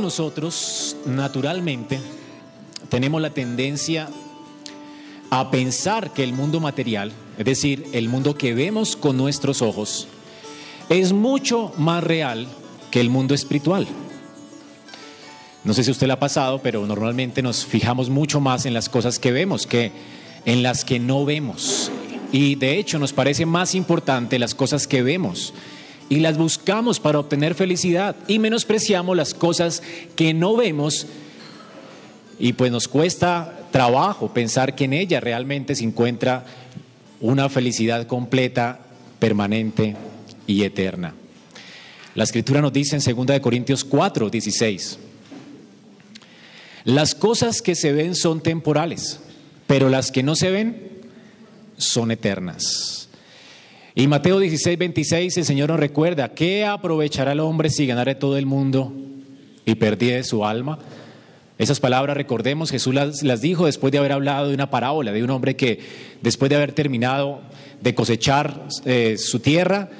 Nosotros, naturalmente, tenemos la tendencia a pensar que el mundo material, es decir, el mundo que vemos con nuestros ojos, es mucho más real que el mundo espiritual. No sé si usted le ha pasado, pero normalmente nos fijamos mucho más en las cosas que vemos que en las que no vemos. Y de hecho nos parece más importante las cosas que vemos y las buscamos para obtener felicidad y menospreciamos las cosas que no vemos y pues nos cuesta trabajo pensar que en ella realmente se encuentra una felicidad completa, permanente y eterna. La escritura nos dice en 2 Corintios 4, 16, las cosas que se ven son temporales, pero las que no se ven son eternas. Y Mateo 16, 26, el Señor nos recuerda, ¿qué aprovechará el hombre si ganare todo el mundo y perdiere su alma? Esas palabras, recordemos, Jesús las, dijo después de haber hablado de una parábola, de un hombre que después de haber terminado de cosechar eh, su tierra,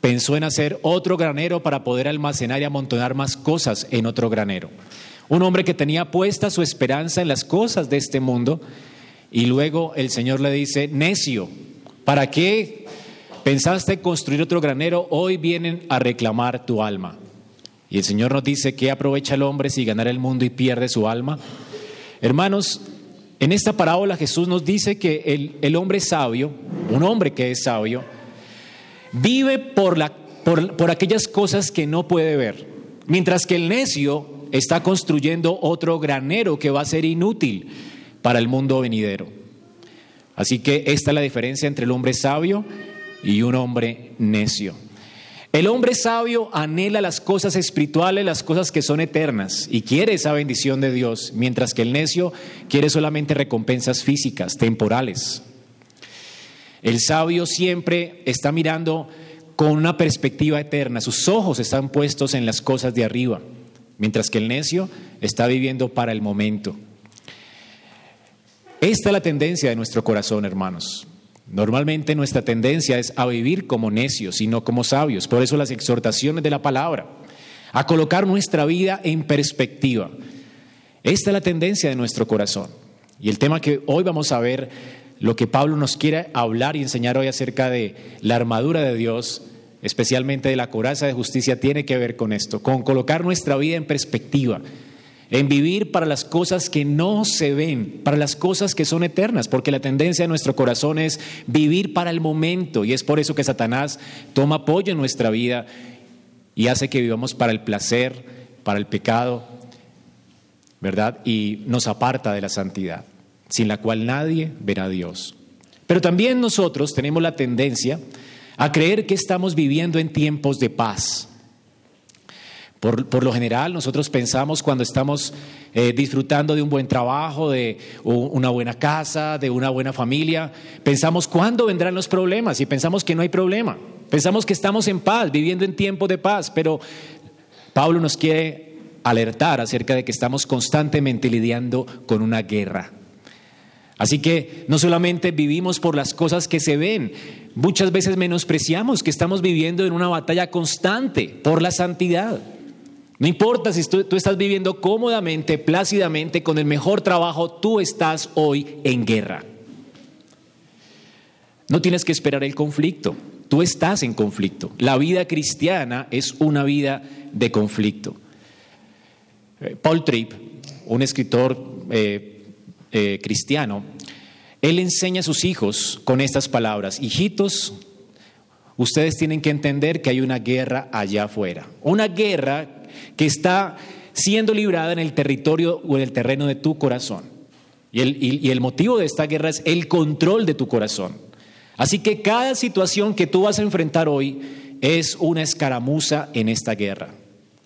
pensó en hacer otro granero para poder almacenar y amontonar más cosas en otro granero. Un hombre que tenía puesta su esperanza en las cosas de este mundo y luego el Señor le dice, necio, ¿para qué pensaste construir otro granero? Hoy vienen a reclamar tu alma. Y el Señor nos dice, ¿qué aprovecha el hombre si ganara el mundo y pierde su alma? Hermanos, en esta parábola Jesús nos dice que el, el hombre sabio, un hombre que es sabio, vive por, la, por, por aquellas cosas que no puede ver, mientras que el necio está construyendo otro granero que va a ser inútil para el mundo venidero. Así que esta es la diferencia entre el hombre sabio y un hombre necio. El hombre sabio anhela las cosas espirituales, las cosas que son eternas, y quiere esa bendición de Dios, mientras que el necio quiere solamente recompensas físicas, temporales. El sabio siempre está mirando con una perspectiva eterna, sus ojos están puestos en las cosas de arriba, mientras que el necio está viviendo para el momento. Esta es la tendencia de nuestro corazón, hermanos. Normalmente nuestra tendencia es a vivir como necios y no como sabios. Por eso las exhortaciones de la palabra, a colocar nuestra vida en perspectiva. Esta es la tendencia de nuestro corazón. Y el tema que hoy vamos a ver, lo que Pablo nos quiere hablar y enseñar hoy acerca de la armadura de Dios, especialmente de la coraza de justicia, tiene que ver con esto, con colocar nuestra vida en perspectiva en vivir para las cosas que no se ven, para las cosas que son eternas, porque la tendencia de nuestro corazón es vivir para el momento y es por eso que Satanás toma apoyo en nuestra vida y hace que vivamos para el placer, para el pecado, ¿verdad? Y nos aparta de la santidad, sin la cual nadie verá a Dios. Pero también nosotros tenemos la tendencia a creer que estamos viviendo en tiempos de paz por, lo general, nosotros pensamos cuando estamos eh, disfrutando de un buen trabajo, de una buena casa, de una buena familia, pensamos cuándo vendrán los problemas y pensamos que no hay problema. Pensamos que estamos en paz, viviendo en tiempo de paz, pero Pablo nos quiere alertar acerca de que estamos constantemente lidiando con una guerra. Así que no solamente vivimos por las cosas que se ven, muchas veces menospreciamos que estamos viviendo en una batalla constante por la santidad. No importa si tú, estás viviendo cómodamente, plácidamente, con el mejor trabajo, tú estás hoy en guerra. No tienes que esperar el conflicto, tú estás en conflicto. La vida cristiana es una vida de conflicto. Eh, Paul Tripp, un escritor eh, eh, cristiano, él enseña a sus hijos con estas palabras, hijitos, ustedes tienen que entender que hay una guerra allá afuera, una guerra que está siendo librada en el territorio o en el terreno de tu corazón. Y el, y el motivo de esta guerra es el control de tu corazón. Así que cada situación que tú vas a enfrentar hoy es una escaramuza en esta guerra.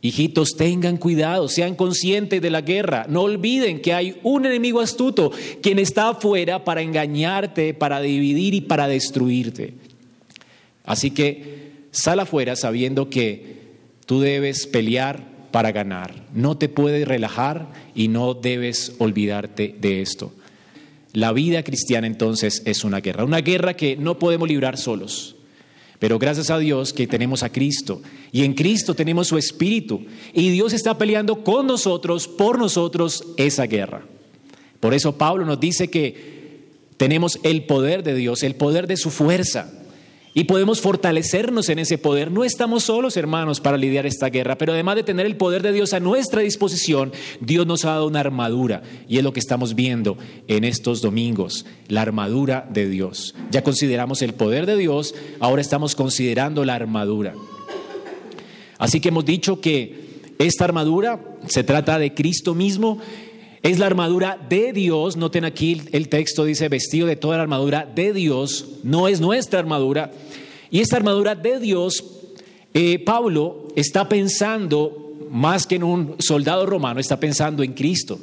Hijitos, tengan cuidado, sean conscientes de la guerra. No olviden que hay un enemigo astuto quien está afuera para engañarte, para dividir y para destruirte. Así que sal afuera sabiendo que Tú debes pelear para ganar. No te puedes relajar y no debes olvidarte de esto. La vida cristiana entonces es una guerra, una guerra que no podemos librar solos. Pero gracias a Dios que tenemos a Cristo y en Cristo tenemos su Espíritu y Dios está peleando con nosotros, por nosotros, esa guerra. Por eso Pablo nos dice que tenemos el poder de Dios, el poder de su fuerza y podemos fortalecernos en ese poder. No estamos solos, hermanos, para lidiar esta guerra, pero además de tener el poder de Dios a nuestra disposición, Dios nos ha dado una armadura y es lo que estamos viendo en estos domingos, la armadura de Dios. Ya consideramos el poder de Dios, ahora estamos considerando la armadura. Así que hemos dicho que esta armadura se trata de Cristo mismo es la armadura de Dios. Noten aquí el texto dice vestido de toda la armadura de Dios. No es nuestra armadura. Y esta armadura de Dios, eh, Pablo está pensando más que en un soldado romano, está pensando en Cristo.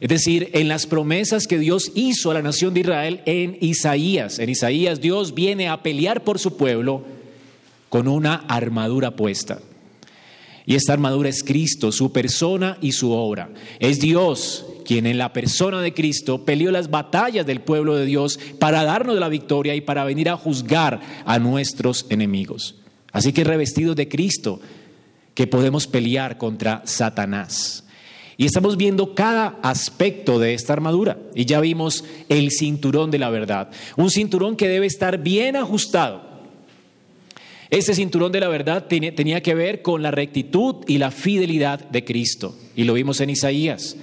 Es decir, en las promesas que Dios hizo a la nación de Israel en Isaías. En Isaías Dios viene a pelear por su pueblo con una armadura puesta. Y esta armadura es Cristo, su persona y su obra. Es Dios quien en la persona de Cristo peleó las batallas del pueblo de Dios para darnos la victoria y para venir a juzgar a nuestros enemigos. Así que revestidos de Cristo, que podemos pelear contra Satanás. Y estamos viendo cada aspecto de esta armadura. Y ya vimos el cinturón de la verdad. Un cinturón que debe estar bien ajustado. Este cinturón de la verdad tenía que ver con la rectitud y la fidelidad de Cristo. Y lo vimos en Isaías.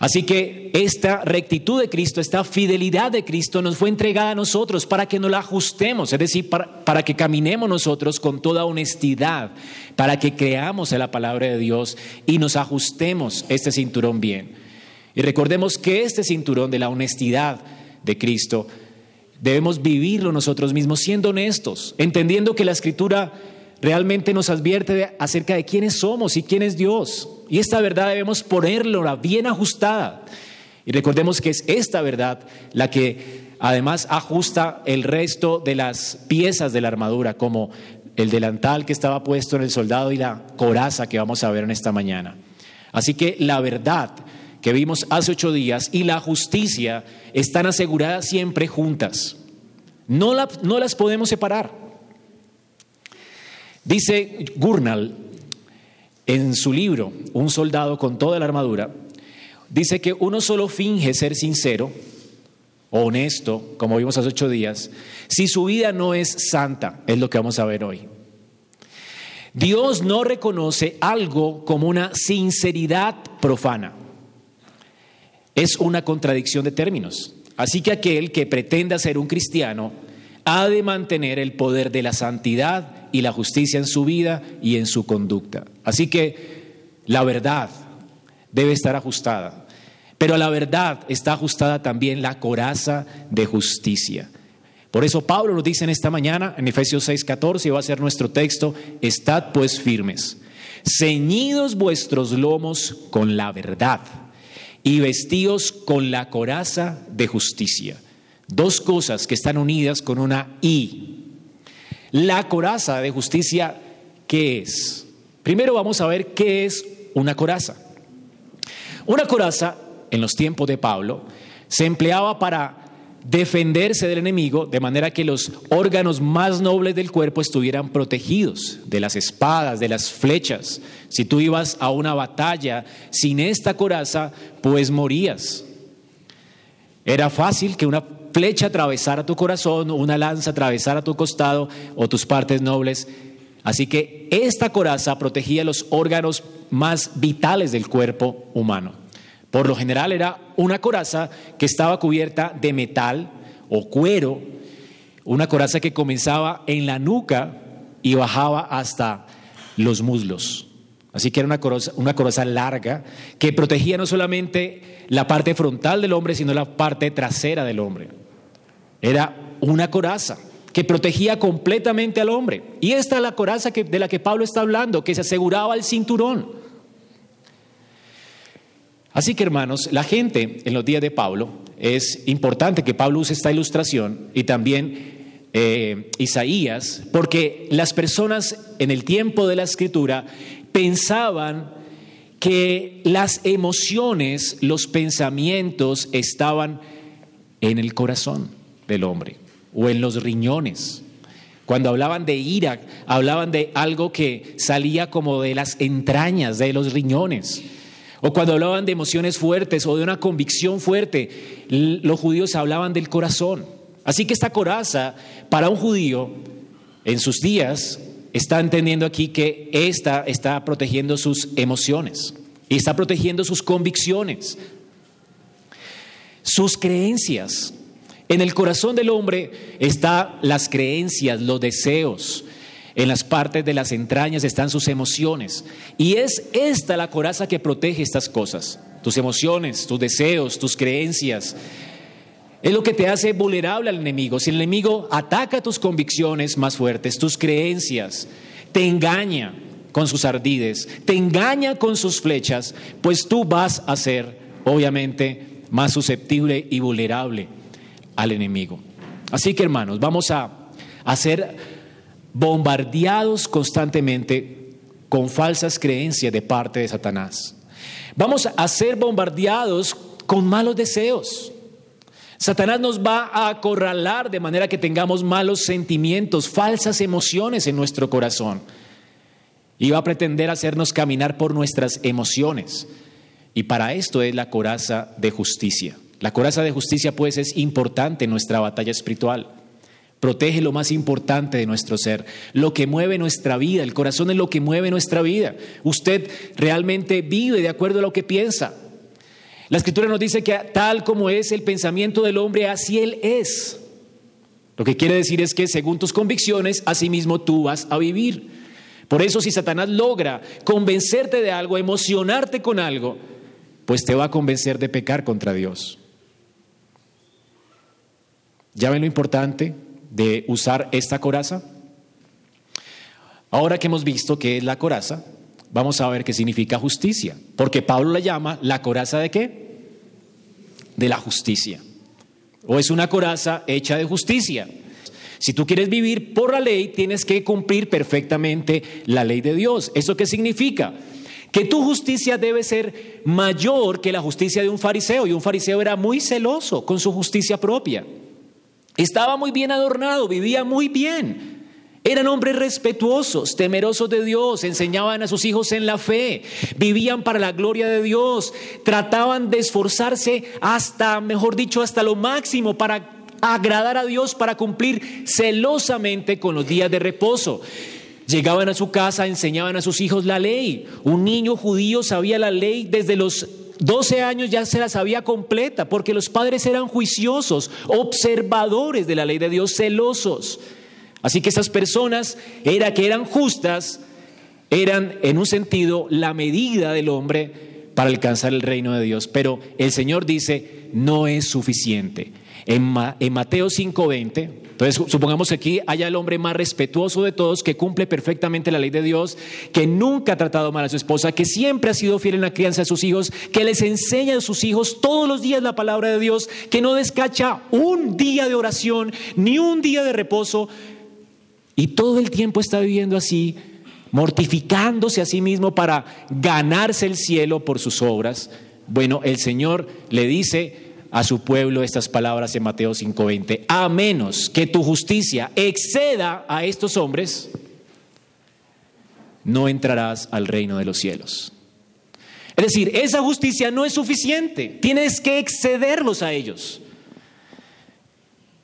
Así que esta rectitud de Cristo, esta fidelidad de Cristo nos fue entregada a nosotros para que nos la ajustemos, es decir, para, que caminemos nosotros con toda honestidad, para que creamos en la palabra de Dios y nos ajustemos este cinturón bien. Y recordemos que este cinturón de la honestidad de Cristo debemos vivirlo nosotros mismos siendo honestos, entendiendo que la escritura realmente nos advierte acerca de quiénes somos y quién es Dios. Y esta verdad debemos ponerla bien ajustada. Y recordemos que es esta verdad la que además ajusta el resto de las piezas de la armadura, como el delantal que estaba puesto en el soldado y la coraza que vamos a ver en esta mañana. Así que la verdad que vimos hace ocho días y la justicia están aseguradas siempre juntas. No, no las podemos separar. Dice Gurnal en su libro, Un soldado con toda la armadura, dice que uno solo finge ser sincero honesto, como vimos hace ocho días, si su vida no es santa, es lo que vamos a ver hoy. Dios no reconoce algo como una sinceridad profana. Es una contradicción de términos. Así que aquel que pretenda ser un cristiano ha de mantener el poder de la santidad y la justicia en su vida y en su conducta. Así que la verdad debe estar ajustada, pero a la verdad está ajustada también la coraza de justicia. Por eso Pablo nos dice en esta mañana, en Efesios 6:14, y va a ser nuestro texto, estad pues firmes, ceñidos vuestros lomos con la verdad y vestidos con la coraza de justicia. Dos cosas que están unidas con una I, la coraza de justicia, ¿qué es? Primero vamos a ver qué es una coraza. Una coraza, en los tiempos de Pablo, se empleaba para defenderse del enemigo de manera que los órganos más nobles del cuerpo estuvieran protegidos de las espadas, de las flechas. Si tú ibas a una batalla sin esta coraza, pues morías. Era fácil que una flecha atravesara tu corazón, una lanza atravesara tu costado o tus partes nobles. Así que esta coraza protegía los órganos más vitales del cuerpo humano. Por lo general era una coraza que estaba cubierta de metal o cuero, una coraza que comenzaba en la nuca y bajaba hasta los muslos. Así que era una coraza, una coraza larga que protegía no solamente la parte frontal del hombre, sino la parte trasera del hombre. Era una coraza que protegía completamente al hombre. Y esta es la coraza de la que Pablo está hablando, que se aseguraba el cinturón. Así que hermanos, la gente en los días de Pablo, es importante que Pablo use esta ilustración y también eh, Isaías, porque las personas en el tiempo de la escritura pensaban que las emociones, los pensamientos estaban en el corazón del hombre o en los riñones. Cuando hablaban de ira, hablaban de algo que salía como de las entrañas, de los riñones. O cuando hablaban de emociones fuertes o de una convicción fuerte, los judíos hablaban del corazón. Así que esta coraza, para un judío, en sus días, está entendiendo aquí que esta está protegiendo sus emociones y está protegiendo sus convicciones, sus creencias. En el corazón del hombre están las creencias, los deseos. En las partes de las entrañas están sus emociones. Y es esta la coraza que protege estas cosas. Tus emociones, tus deseos, tus creencias. Es lo que te hace vulnerable al enemigo. Si el enemigo ataca tus convicciones más fuertes, tus creencias, te engaña con sus ardides, te engaña con sus flechas, pues tú vas a ser, obviamente, más susceptible y vulnerable al enemigo. Así que hermanos, vamos a, ser bombardeados constantemente con falsas creencias de parte de Satanás. Vamos a ser bombardeados con malos deseos. Satanás nos va a acorralar de manera que tengamos malos sentimientos, falsas emociones en nuestro corazón. Y va a pretender hacernos caminar por nuestras emociones. Y para esto es la coraza de justicia. La coraza de justicia pues es importante en nuestra batalla espiritual. Protege lo más importante de nuestro ser, lo que mueve nuestra vida. El corazón es lo que mueve nuestra vida. Usted realmente vive de acuerdo a lo que piensa. La escritura nos dice que tal como es el pensamiento del hombre, así él es. Lo que quiere decir es que según tus convicciones, así mismo tú vas a vivir. Por eso si Satanás logra convencerte de algo, emocionarte con algo, pues te va a convencer de pecar contra Dios. ¿Ya ven lo importante de usar esta coraza? Ahora que hemos visto qué es la coraza, vamos a ver qué significa justicia. Porque Pablo la llama la coraza de qué? De la justicia. O es una coraza hecha de justicia. Si tú quieres vivir por la ley, tienes que cumplir perfectamente la ley de Dios. ¿Eso qué significa? Que tu justicia debe ser mayor que la justicia de un fariseo. Y un fariseo era muy celoso con su justicia propia. Estaba muy bien adornado, vivía muy bien. Eran hombres respetuosos, temerosos de Dios, enseñaban a sus hijos en la fe, vivían para la gloria de Dios, trataban de esforzarse hasta, mejor dicho, hasta lo máximo para agradar a Dios, para cumplir celosamente con los días de reposo. Llegaban a su casa, enseñaban a sus hijos la ley. Un niño judío sabía la ley desde los 12 años ya se la sabía completa, porque los padres eran juiciosos, observadores de la ley de Dios, celosos. Así que esas personas era que eran justas, eran en un sentido la medida del hombre para alcanzar el reino de Dios. Pero el Señor dice, no es suficiente. En, Mateo 5:20, entonces supongamos que aquí haya el hombre más respetuoso de todos, que cumple perfectamente la ley de Dios, que nunca ha tratado mal a su esposa, que siempre ha sido fiel en la crianza de sus hijos, que les enseña a sus hijos todos los días la palabra de Dios, que no descacha un día de oración ni un día de reposo, y todo el tiempo está viviendo así, mortificándose a sí mismo para ganarse el cielo por sus obras. Bueno, el Señor le dice, a su pueblo estas palabras en Mateo 5:20. A menos que tu justicia exceda a estos hombres, no entrarás al reino de los cielos. Es decir, esa justicia no es suficiente, tienes que excederlos a ellos.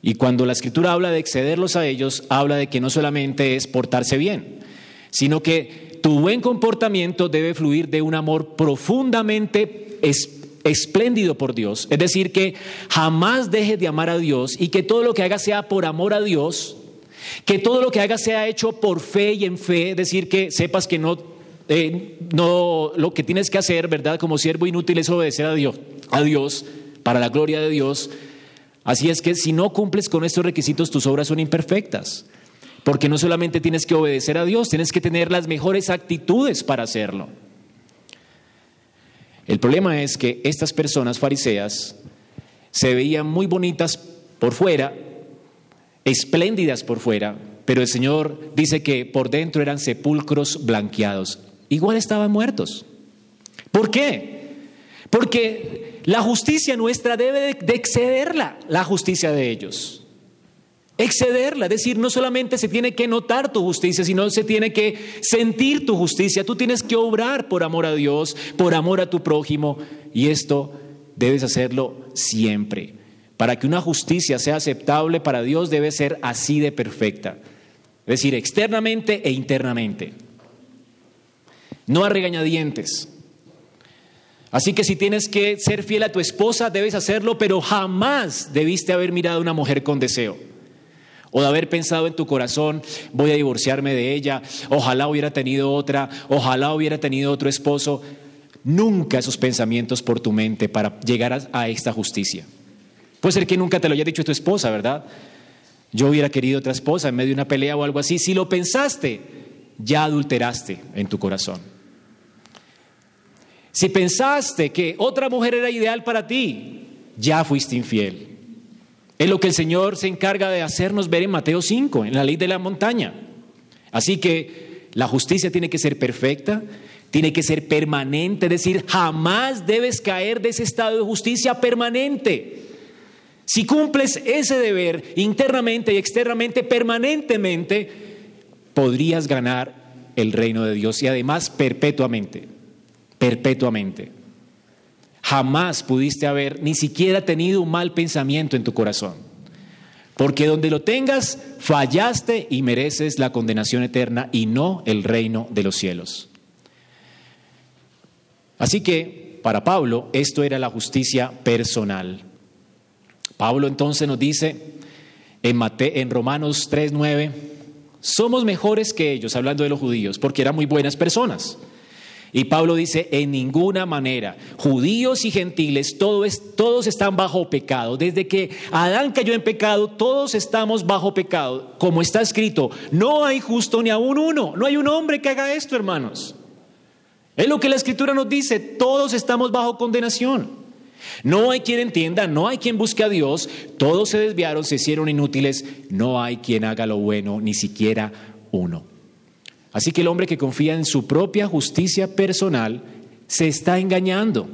Y cuando la escritura habla de excederlos a ellos, habla de que no solamente es portarse bien, sino que tu buen comportamiento debe fluir de un amor profundamente espiritual espléndido por Dios. Es decir, que jamás dejes de amar a Dios y que todo lo que hagas sea por amor a Dios, que todo lo que hagas sea hecho por fe y en fe, es decir, que sepas que no, eh, no lo que tienes que hacer, ¿verdad? Como siervo inútil es obedecer a Dios, a Dios, para la gloria de Dios. Así es que si no cumples con estos requisitos, tus obras son imperfectas. Porque no solamente tienes que obedecer a Dios, tienes que tener las mejores actitudes para hacerlo. El problema es que estas personas fariseas se veían muy bonitas por fuera, espléndidas por fuera, pero el Señor dice que por dentro eran sepulcros blanqueados. Igual estaban muertos. ¿Por qué? Porque la justicia nuestra debe de excederla, la justicia de ellos. Excederla. Es decir, no solamente se tiene que notar tu justicia, sino se tiene que sentir tu justicia. Tú tienes que obrar por amor a Dios, por amor a tu prójimo, y esto debes hacerlo siempre. Para que una justicia sea aceptable para Dios debe ser así de perfecta. Es decir, externamente e internamente. No a regañadientes. Así que si tienes que ser fiel a tu esposa, debes hacerlo, pero jamás debiste haber mirado a una mujer con deseo. O de haber pensado en tu corazón, voy a divorciarme de ella, ojalá hubiera tenido otra, ojalá hubiera tenido otro esposo. Nunca esos pensamientos por tu mente para llegar a, esta justicia. Puede ser que nunca te lo haya dicho tu esposa, ¿verdad? Yo hubiera querido otra esposa en medio de una pelea o algo así. Si lo pensaste, ya adulteraste en tu corazón. Si pensaste que otra mujer era ideal para ti, ya fuiste infiel. Es lo que el Señor se encarga de hacernos ver en Mateo 5, en la ley de la montaña. Así que la justicia tiene que ser perfecta, tiene que ser permanente, es decir, jamás debes caer de ese estado de justicia permanente. Si cumples ese deber internamente y externamente, permanentemente, podrías ganar el reino de Dios y además perpetuamente, perpetuamente. Jamás pudiste haber ni siquiera tenido un mal pensamiento en tu corazón. Porque donde lo tengas, fallaste y mereces la condenación eterna y no el reino de los cielos. Así que para Pablo esto era la justicia personal. Pablo entonces nos dice en, en Romanos 3:9, somos mejores que ellos, hablando de los judíos, porque eran muy buenas personas. Y Pablo dice, en ninguna manera, judíos y gentiles, todos están bajo pecado. Desde que Adán cayó en pecado, todos estamos bajo pecado. Como está escrito, no hay justo ni aún uno, no hay un hombre que haga esto, hermanos. Es lo que la escritura nos dice, todos estamos bajo condenación. No hay quien entienda, no hay quien busque a Dios, todos se desviaron, se hicieron inútiles, no hay quien haga lo bueno, ni siquiera uno. Así que el hombre que confía en su propia justicia personal se está engañando.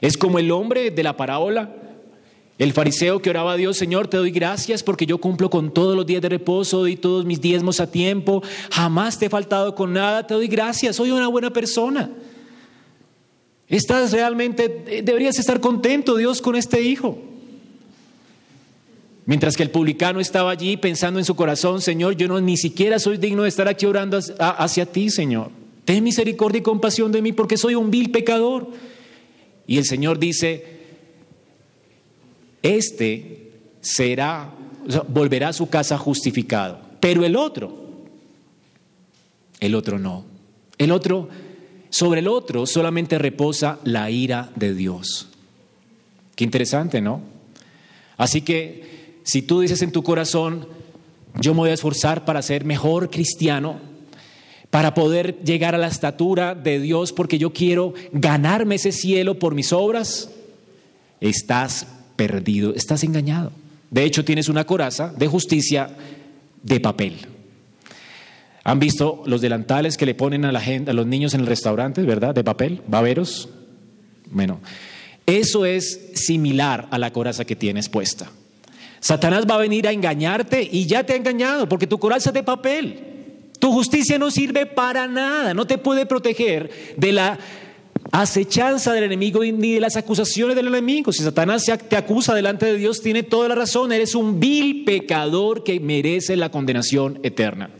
Es como el hombre de la parábola el fariseo que oraba a Dios, Señor, te doy gracias porque yo cumplo con todos los días de reposo, doy todos mis diezmos a tiempo, jamás te he faltado con nada, te doy gracias, soy una buena persona. Estás realmente, eh, deberías estar contento, Dios, con este hijo. Mientras que el publicano estaba allí pensando en su corazón, Señor, yo no ni siquiera soy digno de estar aquí orando hacia ti, Señor. Ten misericordia y compasión de mí porque soy un vil pecador. Y el Señor dice, este será, volverá a su casa justificado. Pero el otro, el otro no. El otro, sobre el otro solamente reposa la ira de Dios. Qué interesante, ¿no? Así que si tú dices en tu corazón, yo me voy a esforzar para ser mejor cristiano, para poder llegar a la estatura de Dios, porque yo quiero ganarme ese cielo por mis obras, estás perdido, estás engañado. De hecho, tienes una coraza de justicia de papel. ¿Han visto los delantales que le ponen a, la gente, a los niños en el restaurante, verdad? De papel, baberos. Bueno, eso es similar a la coraza que tienes puesta. Satanás va a venir a engañarte y ya te ha engañado porque tu coraza de papel. Tu justicia no sirve para nada, no te puede proteger de la acechanza del enemigo ni de las acusaciones del enemigo. Si Satanás te acusa delante de Dios, tiene toda la razón. Eres un vil pecador que merece la condenación eterna.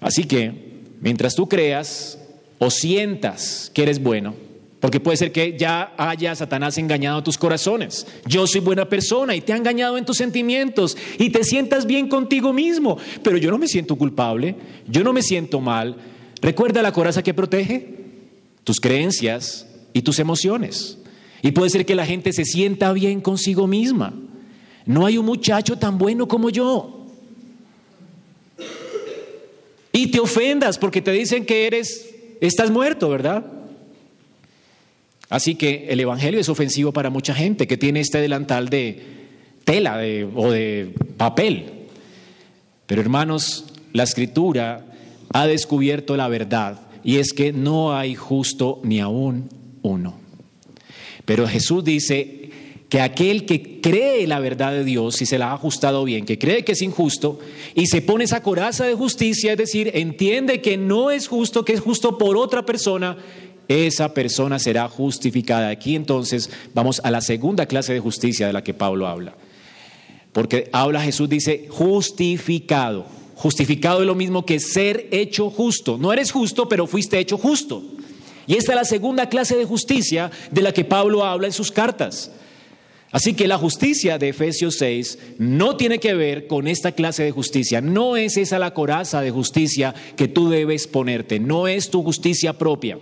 Así que, mientras tú creas o sientas que eres bueno, porque puede ser que ya haya Satanás engañado tus corazones. Yo soy buena persona y te ha engañado en tus sentimientos y te sientas bien contigo mismo, pero yo no me siento culpable, yo no me siento mal, Recuerda la coraza que protege tus creencias y tus emociones. Y puede ser que la gente se sienta bien consigo misma. No hay un muchacho tan bueno como yo. Y te ofendas porque te dicen que eres, estás muerto, ¿verdad? Así que el Evangelio es ofensivo para mucha gente que tiene este delantal de tela o de papel. Pero hermanos, la escritura ha descubierto la verdad y es que no hay justo ni aún uno. Pero Jesús dice que aquel que cree la verdad de Dios, y se la ha ajustado bien, que cree que es injusto, y se pone esa coraza de justicia, es decir, entiende que no es justo, que es justo por otra persona, esa persona será justificada. Aquí entonces vamos a la segunda clase de justicia de la que Pablo habla. Porque habla Jesús, dice, justificado. Justificado es lo mismo que ser hecho justo. No eres justo, pero fuiste hecho justo. Y esta es la segunda clase de justicia de la que Pablo habla en sus cartas. Así que la justicia de Efesios 6 no tiene que ver con esta clase de justicia. No es esa la coraza de justicia que tú debes ponerte. No es tu justicia propia.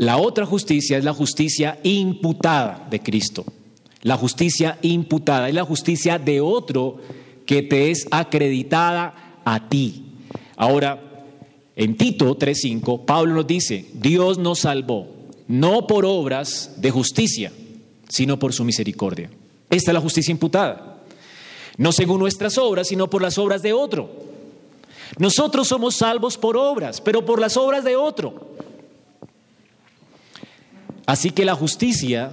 La otra justicia es la justicia imputada de Cristo. La justicia imputada es la justicia de otro que te es acreditada a ti. Ahora, en Tito 3.5, Pablo nos dice, Dios nos salvó, no por obras de justicia, sino por su misericordia. Esta es la justicia imputada. No según nuestras obras, sino por las obras de otro. Nosotros somos salvos por obras, pero por las obras de otro. Así que la justicia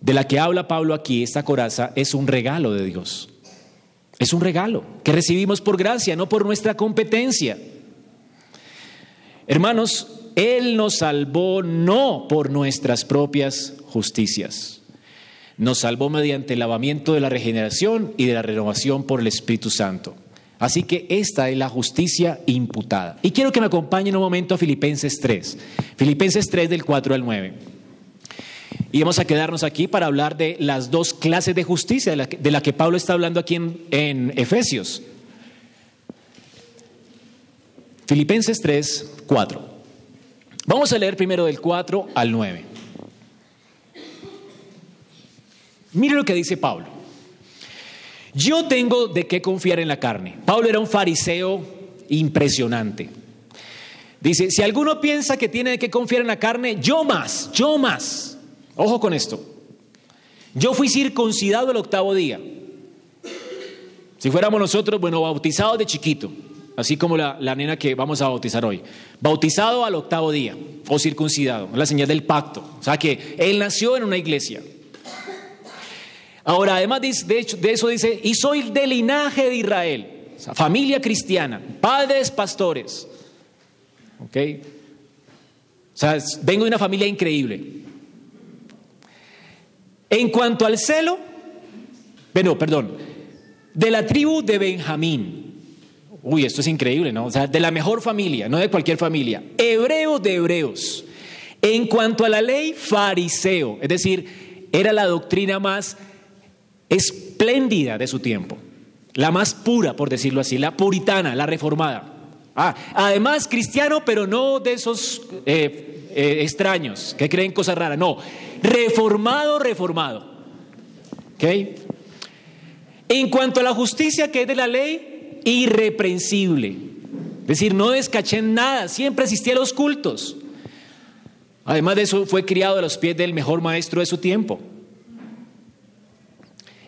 de la que habla Pablo aquí, esta coraza, es un regalo de Dios. Es un regalo que recibimos por gracia, no por nuestra competencia. Hermanos, Él nos salvó no por nuestras propias justicias. Nos salvó mediante el lavamiento de la regeneración y de la renovación por el Espíritu Santo. Así que esta es la justicia imputada. Y quiero que me acompañen un momento a Filipenses 3. Filipenses 3 del 4 al 9. Y vamos a quedarnos aquí para hablar de las dos clases de justicia de la que, Pablo está hablando aquí en, en Efesios. Filipenses 3, 4. Vamos a leer primero del 4 al 9. Mire lo que dice Pablo. Yo tengo de qué confiar en la carne. Pablo era un fariseo impresionante. Dice, si alguno piensa que tiene de qué confiar en la carne, yo más, yo más. Ojo con esto. Yo fui circuncidado el octavo día. Si fuéramos nosotros, bueno, bautizados de chiquito, así como la, la, nena que vamos a bautizar hoy. Bautizado al octavo día, o circuncidado, la señal del pacto. O sea que él nació en una iglesia. Ahora, además de, eso dice, y soy del linaje de Israel, familia cristiana, padres pastores. ¿Ok? O sea, vengo de una familia increíble. En cuanto al celo, bueno, perdón, de la tribu de Benjamín. Uy, esto es increíble, ¿no? O sea, de la mejor familia, no de cualquier familia. Hebreo de hebreos. En cuanto a la ley, fariseo. Es decir, era la doctrina más espléndida de su tiempo, la más pura, por decirlo así, la puritana, la reformada. Ah, además cristiano, pero no de esos eh, eh, extraños que creen cosas raras, no, reformado, reformado. ¿Ok? En cuanto a la justicia que es de la ley, irreprensible. Es decir, no descaché en nada, siempre asistía a los cultos. Además de eso, fue criado a los pies del mejor maestro de su tiempo.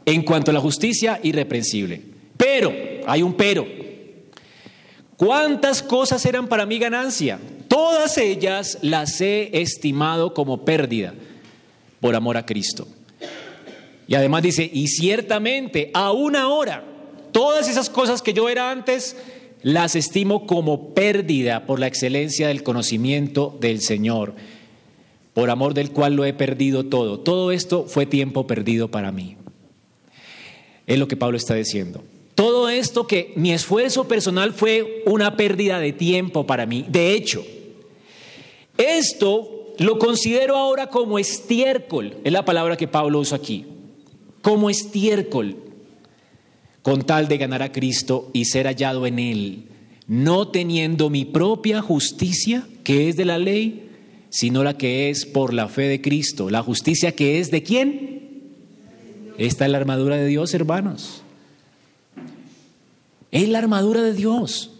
En cuanto a la justicia, irreprensible. Pero, hay un pero. ¿Cuántas cosas eran para mi ganancia? Todas ellas las he estimado como pérdida por amor a Cristo. Y además dice, y ciertamente, aún ahora, todas esas cosas que yo era antes, las estimo como pérdida por la excelencia del conocimiento del Señor, por amor del cual lo he perdido todo. Todo esto fue tiempo perdido para mí. Es lo que Pablo está diciendo. Todo esto que mi esfuerzo personal fue una pérdida de tiempo para mí. De hecho, esto lo considero ahora como estiércol, es la palabra que Pablo usa aquí, como estiércol, con tal de ganar a Cristo y ser hallado en Él, no teniendo mi propia justicia, que es de la ley, sino la que es por la fe de Cristo. La justicia que es de quién? Esta es la armadura de Dios, hermanos. Es la armadura de Dios.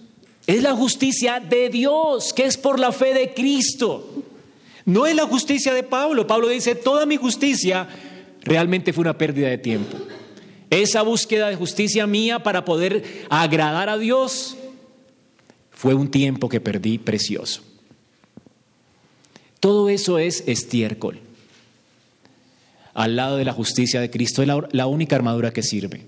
Es la justicia de Dios, que es por la fe de Cristo. No es la justicia de Pablo. Pablo dice, toda mi justicia realmente fue una pérdida de tiempo. Esa búsqueda de justicia mía para poder agradar a Dios fue un tiempo que perdí precioso. Todo eso es estiércol. Al lado de la justicia de Cristo es la, única armadura que sirve.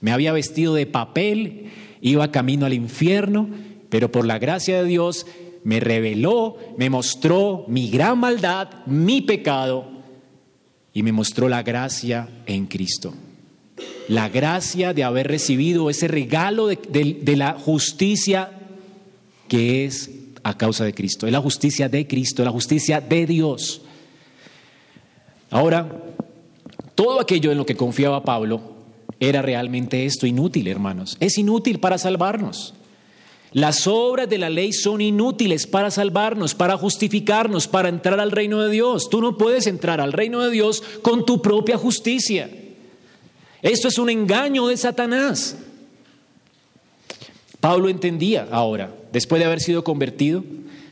Me había vestido de papel, iba camino al infierno, pero por la gracia de Dios me reveló, me mostró mi gran maldad, mi pecado, y me mostró la gracia en Cristo. La gracia de haber recibido ese regalo de, de la justicia que es a causa de Cristo. Es la justicia de Cristo, la justicia de Dios. Ahora, todo aquello en lo que confiaba Pablo era realmente esto inútil, hermanos. Es inútil para salvarnos. Las obras de la ley son inútiles para salvarnos, para justificarnos, para entrar al reino de Dios. Tú no puedes entrar al reino de Dios con tu propia justicia. Esto es un engaño de Satanás. Pablo entendía ahora, después de haber sido convertido,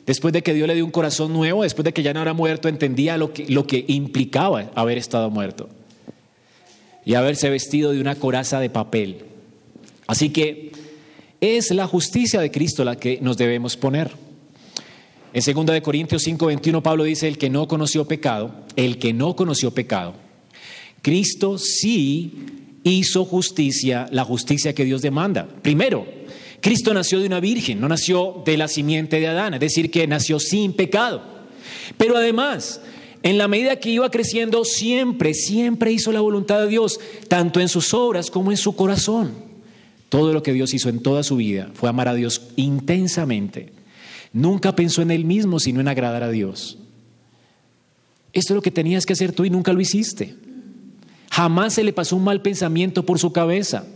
después de que Dios le dio un corazón nuevo, después de que ya no era muerto, entendía lo que, lo que implicaba haber estado muerto y haberse vestido de una coraza de papel. Así que es la justicia de Cristo la que nos debemos poner. En 2 de Corintios 5:21 Pablo dice, el que no conoció pecado, el que no conoció pecado, Cristo sí hizo justicia, la justicia que Dios demanda. Primero, Cristo nació de una virgen, no nació de la simiente de Adán, es decir, que nació sin pecado. Pero además, en la medida que iba creciendo, siempre, siempre hizo la voluntad de Dios, tanto en sus obras como en su corazón. Todo lo que Dios hizo en toda su vida fue amar a Dios intensamente. Nunca pensó en él mismo, sino en agradar a Dios. Esto es lo que tenías que hacer tú y nunca lo hiciste. Jamás se le pasó un mal pensamiento por su cabeza.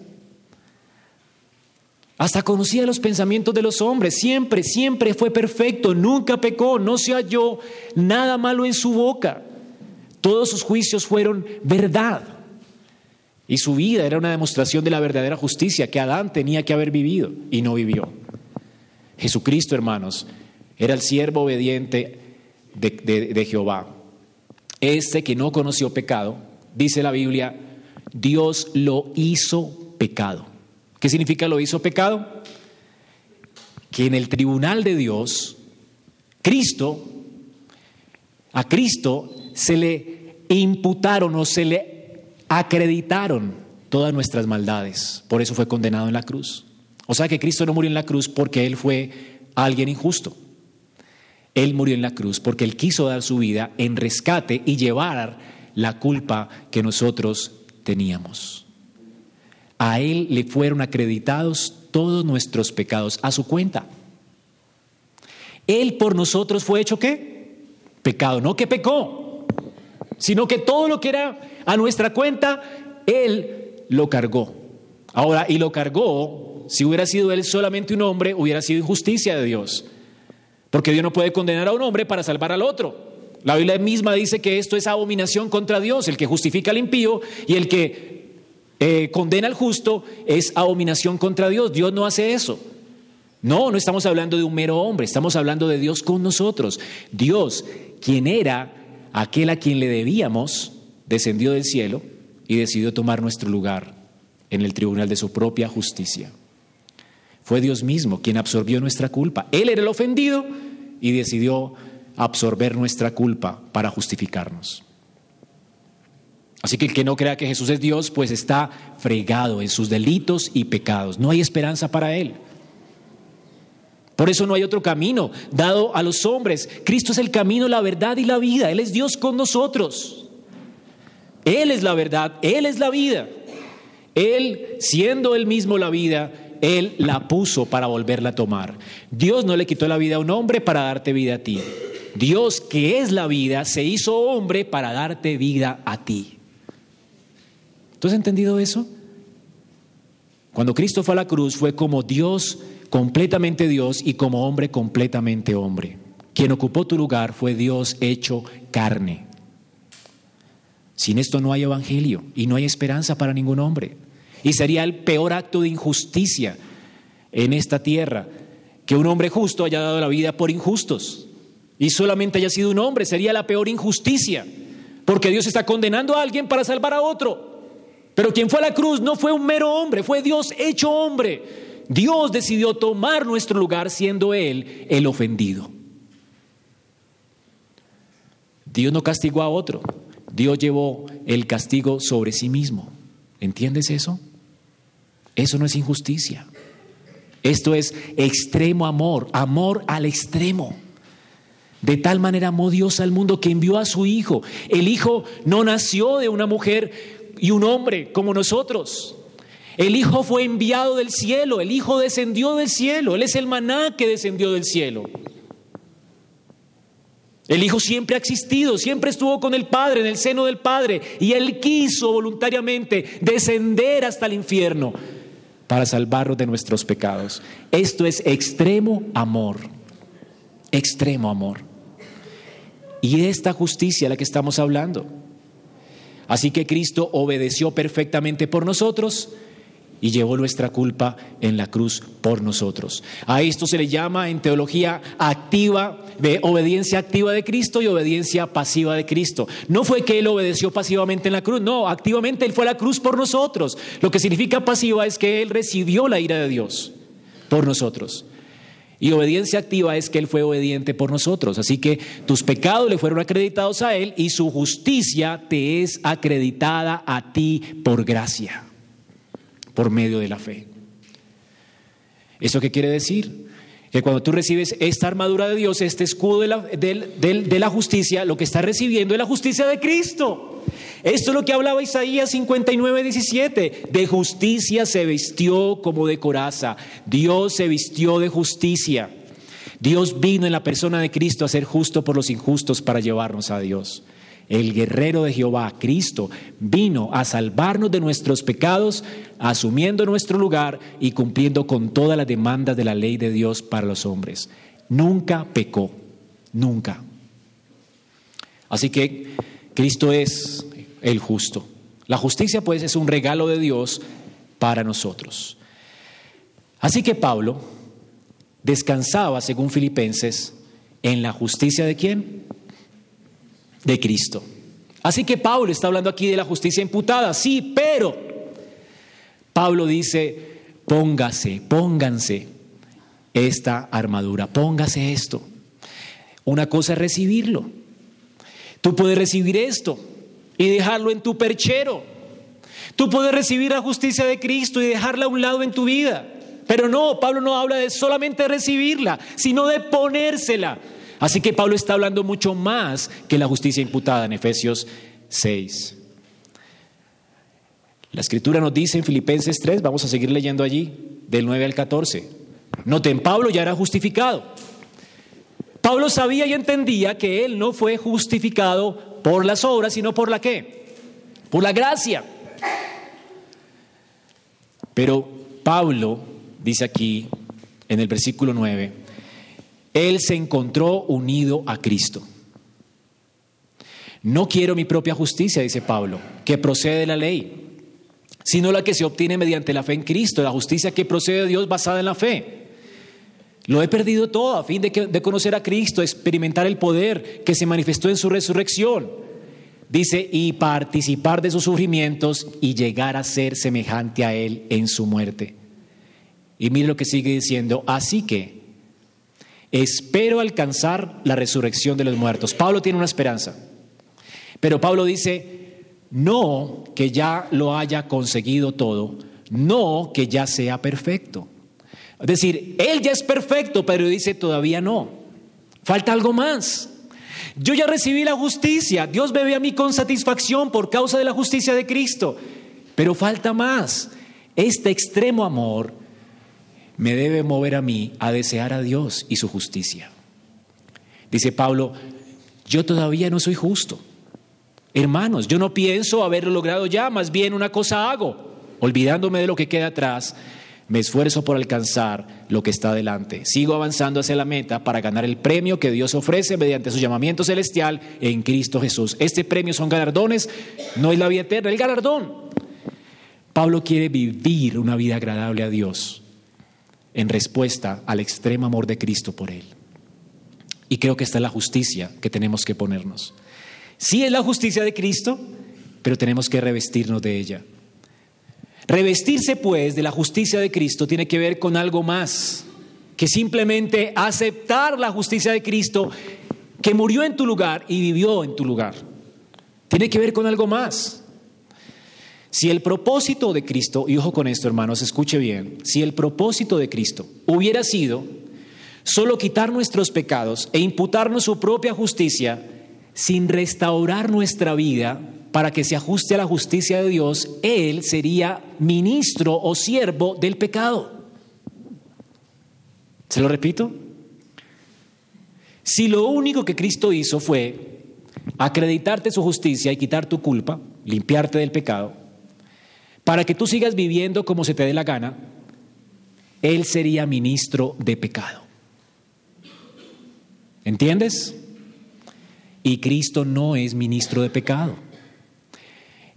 Hasta conocía los pensamientos de los hombres, siempre, siempre fue perfecto, nunca pecó, no se halló nada malo en su boca. Todos sus juicios fueron verdad. Y su vida era una demostración de la verdadera justicia que Adán tenía que haber vivido y no vivió. Jesucristo, hermanos, era el siervo obediente de, de Jehová. Este que no conoció pecado, dice la Biblia, Dios lo hizo pecado ¿Qué significa lo hizo pecado? Que en el tribunal de Dios, Cristo, a Cristo se le imputaron o se le acreditaron todas nuestras maldades. Por eso fue condenado en la cruz. O sea que Cristo no murió en la cruz porque Él fue alguien injusto. Él murió en la cruz porque Él quiso dar su vida en rescate y llevar la culpa que nosotros teníamos. A Él le fueron acreditados todos nuestros pecados a su cuenta. Él por nosotros fue hecho qué? Pecado, no que pecó, sino que todo lo que era a nuestra cuenta, Él lo cargó. Ahora, y lo cargó, si hubiera sido Él solamente un hombre, hubiera sido injusticia de Dios. Porque Dios no puede condenar a un hombre para salvar al otro. La Biblia misma dice que esto es abominación contra Dios, el que justifica al impío y el que eh, condena al justo es abominación contra Dios. Dios no hace eso. No, no estamos hablando de un mero hombre, estamos hablando de Dios con nosotros. Dios, quien era aquel a quien le debíamos, descendió del cielo y decidió tomar nuestro lugar en el tribunal de su propia justicia. Fue Dios mismo quien absorbió nuestra culpa. Él era el ofendido y decidió absorber nuestra culpa para justificarnos. Así que el que no crea que Jesús es Dios, pues está fregado en sus delitos y pecados. No hay esperanza para él. Por eso no hay otro camino dado a los hombres. Cristo es el camino, la verdad y la vida. Él es Dios con nosotros. Él es la verdad, Él es la vida. Él, siendo Él mismo la vida, Él la puso para volverla a tomar. Dios no le quitó la vida a un hombre para darte vida a ti. Dios, que es la vida, se hizo hombre para darte vida a ti. ¿Tú has entendido eso? Cuando Cristo fue a la cruz fue como Dios completamente Dios y como hombre completamente hombre. Quien ocupó tu lugar fue Dios hecho carne. Sin esto no hay evangelio y no hay esperanza para ningún hombre. Y sería el peor acto de injusticia en esta tierra que un hombre justo haya dado la vida por injustos y solamente haya sido un hombre. Sería la peor injusticia porque Dios está condenando a alguien para salvar a otro. Pero quien fue a la cruz no fue un mero hombre, fue Dios hecho hombre. Dios decidió tomar nuestro lugar siendo Él el ofendido. Dios no castigó a otro. Dios llevó el castigo sobre sí mismo. ¿Entiendes eso? Eso no es injusticia. Esto es extremo amor, amor al extremo. De tal manera amó Dios al mundo que envió a su Hijo. El Hijo no nació de una mujer y un hombre como nosotros. El Hijo fue enviado del cielo, el Hijo descendió del cielo, Él es el maná que descendió del cielo. El Hijo siempre ha existido, siempre estuvo con el Padre, en el seno del Padre, y Él quiso voluntariamente descender hasta el infierno para salvarnos de nuestros pecados. Esto es extremo amor, extremo amor. Y esta justicia a la que estamos hablando. Así que Cristo obedeció perfectamente por nosotros y llevó nuestra culpa en la cruz por nosotros. A esto se le llama en teología activa, de obediencia activa de Cristo y obediencia pasiva de Cristo. No fue que Él obedeció pasivamente en la cruz, no, activamente Él fue a la cruz por nosotros. Lo que significa pasiva es que Él recibió la ira de Dios por nosotros. Y obediencia activa es que Él fue obediente por nosotros. Así que tus pecados le fueron acreditados a Él y su justicia te es acreditada a ti por gracia por medio de la fe. ¿Eso qué quiere decir? Que cuando tú recibes esta armadura de Dios, este escudo de la, de la, justicia, lo que estás recibiendo es la justicia de Cristo. Esto es lo que hablaba Isaías 59, 17. De justicia se vistió como de coraza. Dios se vistió de justicia. Dios vino en la persona de Cristo a ser justo por los injustos para llevarnos a Dios. El guerrero de Jehová, Cristo, vino a salvarnos de nuestros pecados, asumiendo nuestro lugar y cumpliendo con todas las demandas de la ley de Dios para los hombres. Nunca pecó, nunca. Así que Cristo es el justo. La justicia pues es un regalo de Dios para nosotros. Así que Pablo descansaba, según Filipenses, en la justicia de quién? De Cristo. Así que Pablo está hablando aquí de la justicia imputada, sí, pero Pablo dice, póngase, pónganse esta armadura, póngase esto. Una cosa es recibirlo. Tú puedes recibir esto y dejarlo en tu perchero. Tú puedes recibir la justicia de Cristo y dejarla a un lado en tu vida. Pero no, Pablo no habla de solamente recibirla, sino de ponérsela Así que Pablo está hablando mucho más que la justicia imputada en Efesios 6. La escritura nos dice en Filipenses 3, vamos a seguir leyendo allí, del 9 al 14. Noten, Pablo ya era justificado. Pablo sabía y entendía que él no fue justificado por las obras, sino por la qué? Por la gracia. Pero Pablo dice aquí en el versículo 9, él se encontró unido a Cristo. No quiero mi propia justicia, dice Pablo, que procede de la ley, sino la que se obtiene mediante la fe en Cristo, la justicia que procede de Dios basada en la fe. Lo he perdido todo a fin de, de conocer a Cristo, experimentar el poder que se manifestó en su resurrección. Dice, y participar de sus sufrimientos y llegar a ser semejante a Él en su muerte. Y mire lo que sigue diciendo, así que espero alcanzar la resurrección de los muertos. Pablo tiene una esperanza, pero Pablo dice, no que ya lo haya conseguido todo, no que ya sea perfecto. Es decir, él ya es perfecto, pero dice todavía no. Falta algo más. Yo ya recibí la justicia, Dios me ve a mí con satisfacción por causa de la justicia de Cristo, pero falta más. Este extremo amor me debe mover a mí a desear a Dios y su justicia. Dice Pablo, yo todavía no soy justo. Hermanos, yo no pienso haberlo logrado ya, más bien una cosa hago, olvidándome de lo que queda atrás, me esfuerzo por alcanzar lo que está delante. Sigo avanzando hacia la meta para ganar el premio que Dios ofrece mediante su llamamiento celestial en Cristo Jesús. Este premio son galardones, no es la vida eterna, el galardón. Pablo quiere vivir una vida agradable a Dios en respuesta al extremo amor de Cristo por él. Y creo que esta es la justicia que tenemos que ponernos. Sí es la justicia de Cristo, pero tenemos que revestirnos de ella. Revestirse pues de la justicia de Cristo tiene que ver con algo más que simplemente aceptar la justicia de Cristo que murió en tu lugar y vivió en tu lugar. Tiene que ver con algo más. Si el propósito de Cristo, y ojo con esto hermanos, escuche bien, si el propósito de Cristo hubiera sido solo quitar nuestros pecados e imputarnos su propia justicia sin restaurar nuestra vida para que se ajuste a la justicia de Dios, Él sería ministro o siervo del pecado. ¿Se lo repito? Si lo único que Cristo hizo fue acreditarte su justicia y quitar tu culpa, limpiarte del pecado, para que tú sigas viviendo como se te dé la gana, Él sería ministro de pecado. ¿Entiendes? Y Cristo no es ministro de pecado.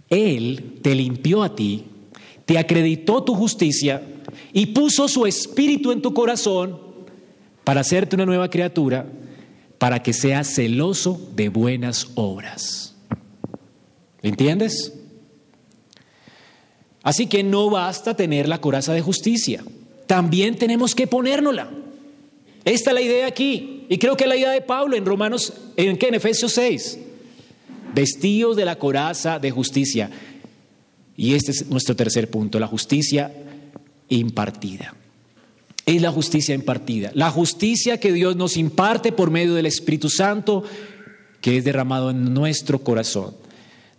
Él te limpió a ti, te acreditó tu justicia y puso su espíritu en tu corazón para hacerte una nueva criatura, para que seas celoso de buenas obras. ¿Entiendes? Así que no basta tener la coraza de justicia, también tenemos que ponérnosla. Esta es la idea aquí. Y creo que es la idea de Pablo en Romanos, ¿en qué? En Efesios 6. Vestidos de la coraza de justicia. Y este es nuestro tercer punto, la justicia impartida. Es la justicia impartida. La justicia que Dios nos imparte por medio del Espíritu Santo que es derramado en nuestro corazón.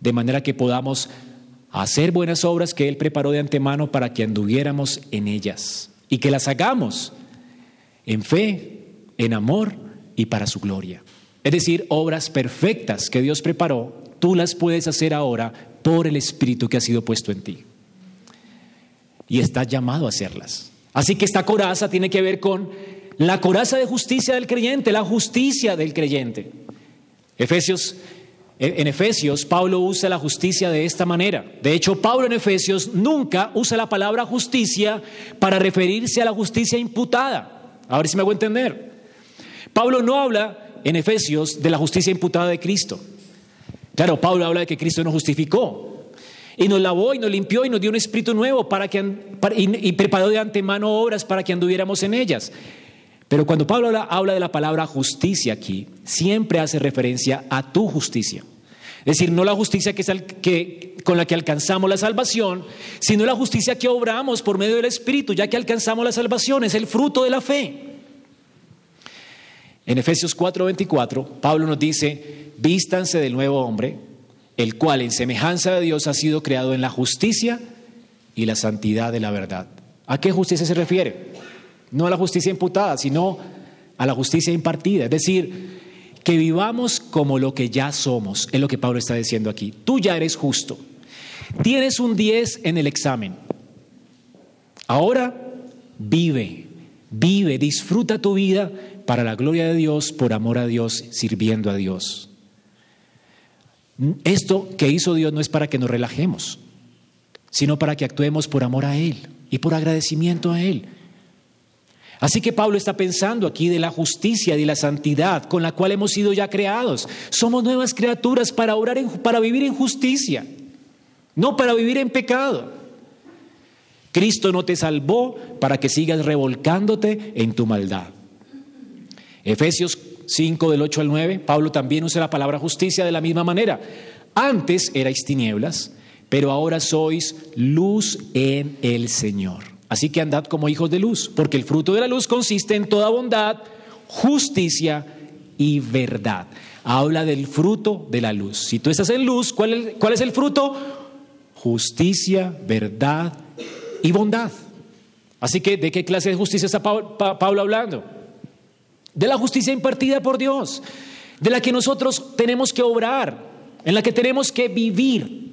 De manera que podamos hacer buenas obras que Él preparó de antemano para que anduviéramos en ellas. Y que las hagamos en fe, en amor y para su gloria. Es decir, obras perfectas que Dios preparó, tú las puedes hacer ahora por el Espíritu que ha sido puesto en ti. Y estás llamado a hacerlas. Así que esta coraza tiene que ver con la coraza de justicia del creyente, la justicia del creyente. Efesios en Efesios, Pablo usa la justicia de esta manera. De hecho, Pablo en Efesios nunca usa la palabra justicia para referirse a la justicia imputada. A ver si me hago entender. Pablo no habla en Efesios de la justicia imputada de Cristo. Claro, Pablo habla de que Cristo nos justificó y nos lavó y nos limpió y nos dio un espíritu nuevo para que, y, preparó de antemano obras para que anduviéramos en ellas. Pero cuando Pablo habla, de la palabra justicia aquí, siempre hace referencia a tu justicia. Es decir, no la justicia que, que, con la que alcanzamos la salvación, sino la justicia que obramos por medio del Espíritu, ya que alcanzamos la salvación, es el fruto de la fe. En Efesios 4:24, Pablo nos dice, vístanse del nuevo hombre, el cual en semejanza de Dios ha sido creado en la justicia y la santidad de la verdad. ¿A qué justicia se refiere? No a la justicia imputada, sino a la justicia impartida. Es decir, que vivamos como lo que ya somos, es lo que Pablo está diciendo aquí. Tú ya eres justo. Tienes un 10 en el examen. Ahora vive, vive, disfruta tu vida para la gloria de Dios, por amor a Dios, sirviendo a Dios. Esto que hizo Dios no es para que nos relajemos, sino para que actuemos por amor a Él y por agradecimiento a Él. Así que Pablo está pensando aquí de la justicia y de la santidad con la cual hemos sido ya creados. Somos nuevas criaturas para orar para vivir en justicia, no para vivir en pecado. Cristo no te salvó para que sigas revolcándote en tu maldad. Efesios 5 del 8 al 9, Pablo también usa la palabra justicia de la misma manera. Antes erais tinieblas, pero ahora sois luz en el Señor. Así que andad como hijos de luz, porque el fruto de la luz consiste en toda bondad, justicia y verdad. Habla del fruto de la luz. Si tú estás en luz, ¿cuál es, el fruto? Justicia, verdad y bondad. Así que, ¿de qué clase de justicia está Pablo hablando? De la justicia impartida por Dios, de la que nosotros tenemos que obrar, en la que tenemos que vivir.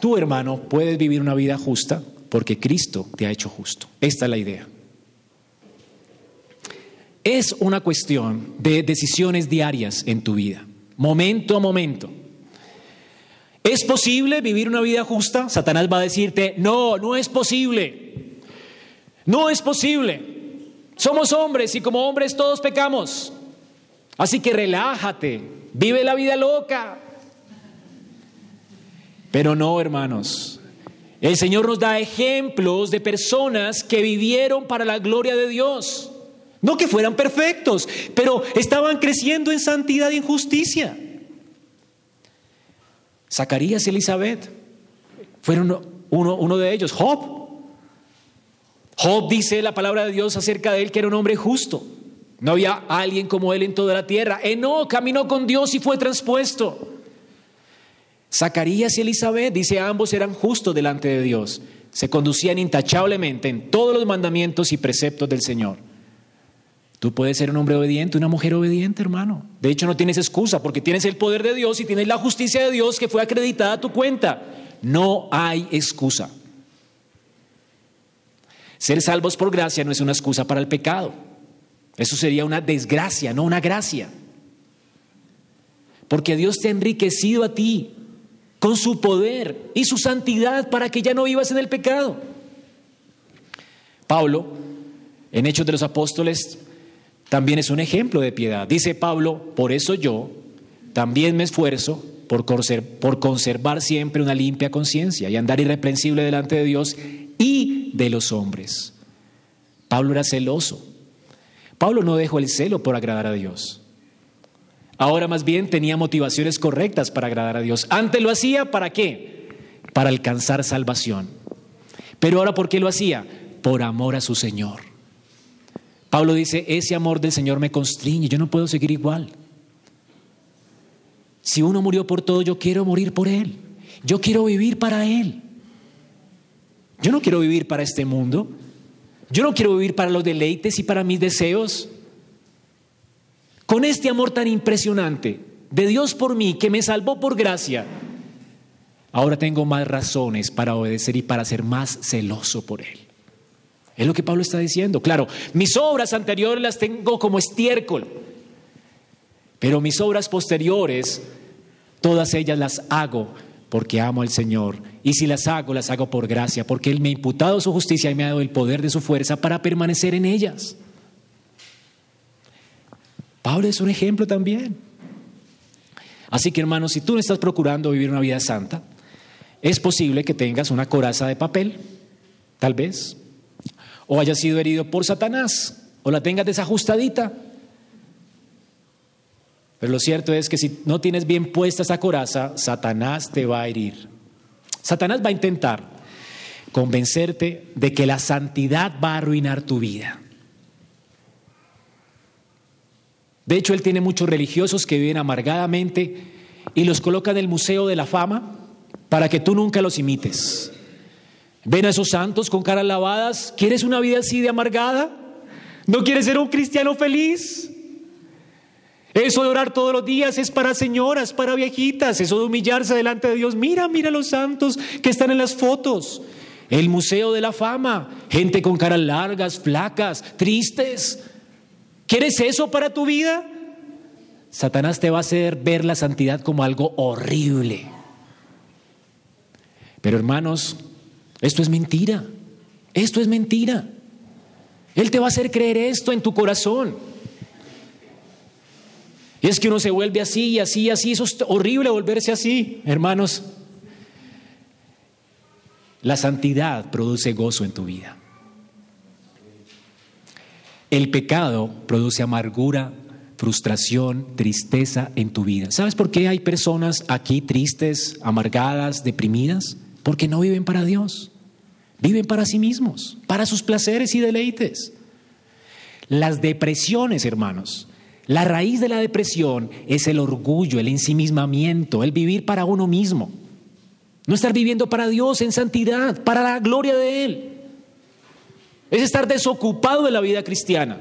Tú, hermano, puedes vivir una vida justa porque Cristo te ha hecho justo. Esta es la idea. Es una cuestión de decisiones diarias en tu vida, momento a momento. ¿Es posible vivir una vida justa? Satanás va a decirte, no, no es posible. No es posible. Somos hombres y como hombres todos pecamos. Así que relájate, vive la vida loca, pero no, hermanos. El Señor nos da ejemplos de personas que vivieron para la gloria de Dios. No que fueran perfectos, pero estaban creciendo en santidad y en justicia. Zacarías y Elizabeth fueron uno, de ellos, Job. Dice la palabra de Dios acerca de él que era un hombre justo. No había alguien como él en toda la tierra. no caminó con Dios y fue transpuesto. Zacarías y Elizabeth, dice, ambos eran justos delante de Dios. Se conducían intachablemente en todos los mandamientos y preceptos del Señor. Tú puedes ser un hombre obediente, una mujer obediente, hermano. De hecho, no tienes excusa porque tienes el poder de Dios y tienes la justicia de Dios que fue acreditada a tu cuenta. No hay excusa. Ser salvos por gracia no es una excusa para el pecado. Eso sería una desgracia, no una gracia. Porque Dios te ha enriquecido a ti con su poder y su santidad para que ya no vivas en el pecado. Pablo, en Hechos de los Apóstoles, también es un ejemplo de piedad. Dice Pablo, por eso yo también me esfuerzo por, conservar siempre una limpia conciencia y andar irreprensible delante de Dios y de los hombres. Pablo era celoso. Pablo no dejó el celo por agradar a Dios. Ahora más bien tenía motivaciones correctas para agradar a Dios. Antes lo hacía para qué? Para alcanzar salvación. Pero ahora ¿por qué lo hacía? Por amor a su Señor. Pablo dice, ese amor del Señor me constriñe, yo no puedo seguir igual. Si uno murió por todo, yo quiero morir por Él. Yo quiero vivir para Él. Yo no quiero vivir para este mundo. Yo no quiero vivir para los deleites y para mis deseos. Con este amor tan impresionante de Dios por mí, que me salvó por gracia, ahora tengo más razones para obedecer y para ser más celoso por Él. Es lo que Pablo está diciendo. Claro, mis obras anteriores las tengo como estiércol, pero mis obras posteriores, todas ellas las hago porque amo al Señor. Y si las hago, las hago por gracia, porque Él me ha imputado su justicia y me ha dado el poder de su fuerza para permanecer en ellas. Pablo es un ejemplo también. Así que hermanos, si tú no estás procurando vivir una vida santa, es posible que tengas una coraza de papel, tal vez, o hayas sido herido por Satanás, o la tengas desajustadita. Pero lo cierto es que si no tienes bien puesta esa coraza, Satanás te va a herir. Satanás va a intentar convencerte de que la santidad va a arruinar tu vida. De hecho, él tiene muchos religiosos que viven amargadamente y los coloca en el Museo de la Fama para que tú nunca los imites. Ven a esos santos con caras lavadas. ¿Quieres una vida así de amargada? ¿No quieres ser un cristiano feliz? Eso de orar todos los días es para señoras, para viejitas. Eso de humillarse delante de Dios. Mira, mira los santos que están en las fotos. El Museo de la Fama. Gente con caras largas, flacas, tristes. ¿Quieres eso para tu vida? Satanás te va a hacer ver la santidad como algo horrible. Pero hermanos, esto es mentira. Esto es mentira. Él te va a hacer creer esto en tu corazón. Y es que uno se vuelve así y así y así. Eso es horrible volverse así, hermanos. La santidad produce gozo en tu vida. El pecado produce amargura, frustración, tristeza en tu vida. ¿Sabes por qué hay personas aquí tristes, amargadas, deprimidas? Porque no viven para Dios. Viven para sí mismos, para sus placeres y deleites. Las depresiones, hermanos, la raíz de la depresión es el orgullo, el ensimismamiento, el vivir para uno mismo. No estar viviendo para Dios en santidad, para la gloria de Él. Es estar desocupado de la vida cristiana.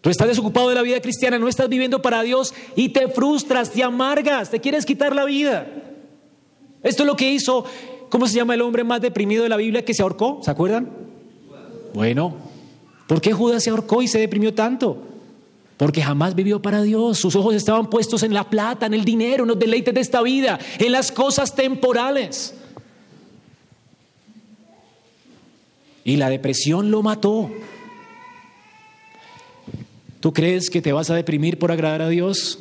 Tú estás desocupado de la vida cristiana, no estás viviendo para Dios y te frustras, te amargas, te quieres quitar la vida. Esto es lo que hizo, ¿cómo se llama el hombre más deprimido de la Biblia que se ahorcó? ¿Se acuerdan? Bueno, ¿por qué Judas se ahorcó y se deprimió tanto? Porque jamás vivió para Dios. Sus ojos estaban puestos en la plata, en el dinero, en los deleites de esta vida, en las cosas temporales. Y la depresión lo mató. ¿Tú crees que te vas a deprimir por agradar a Dios?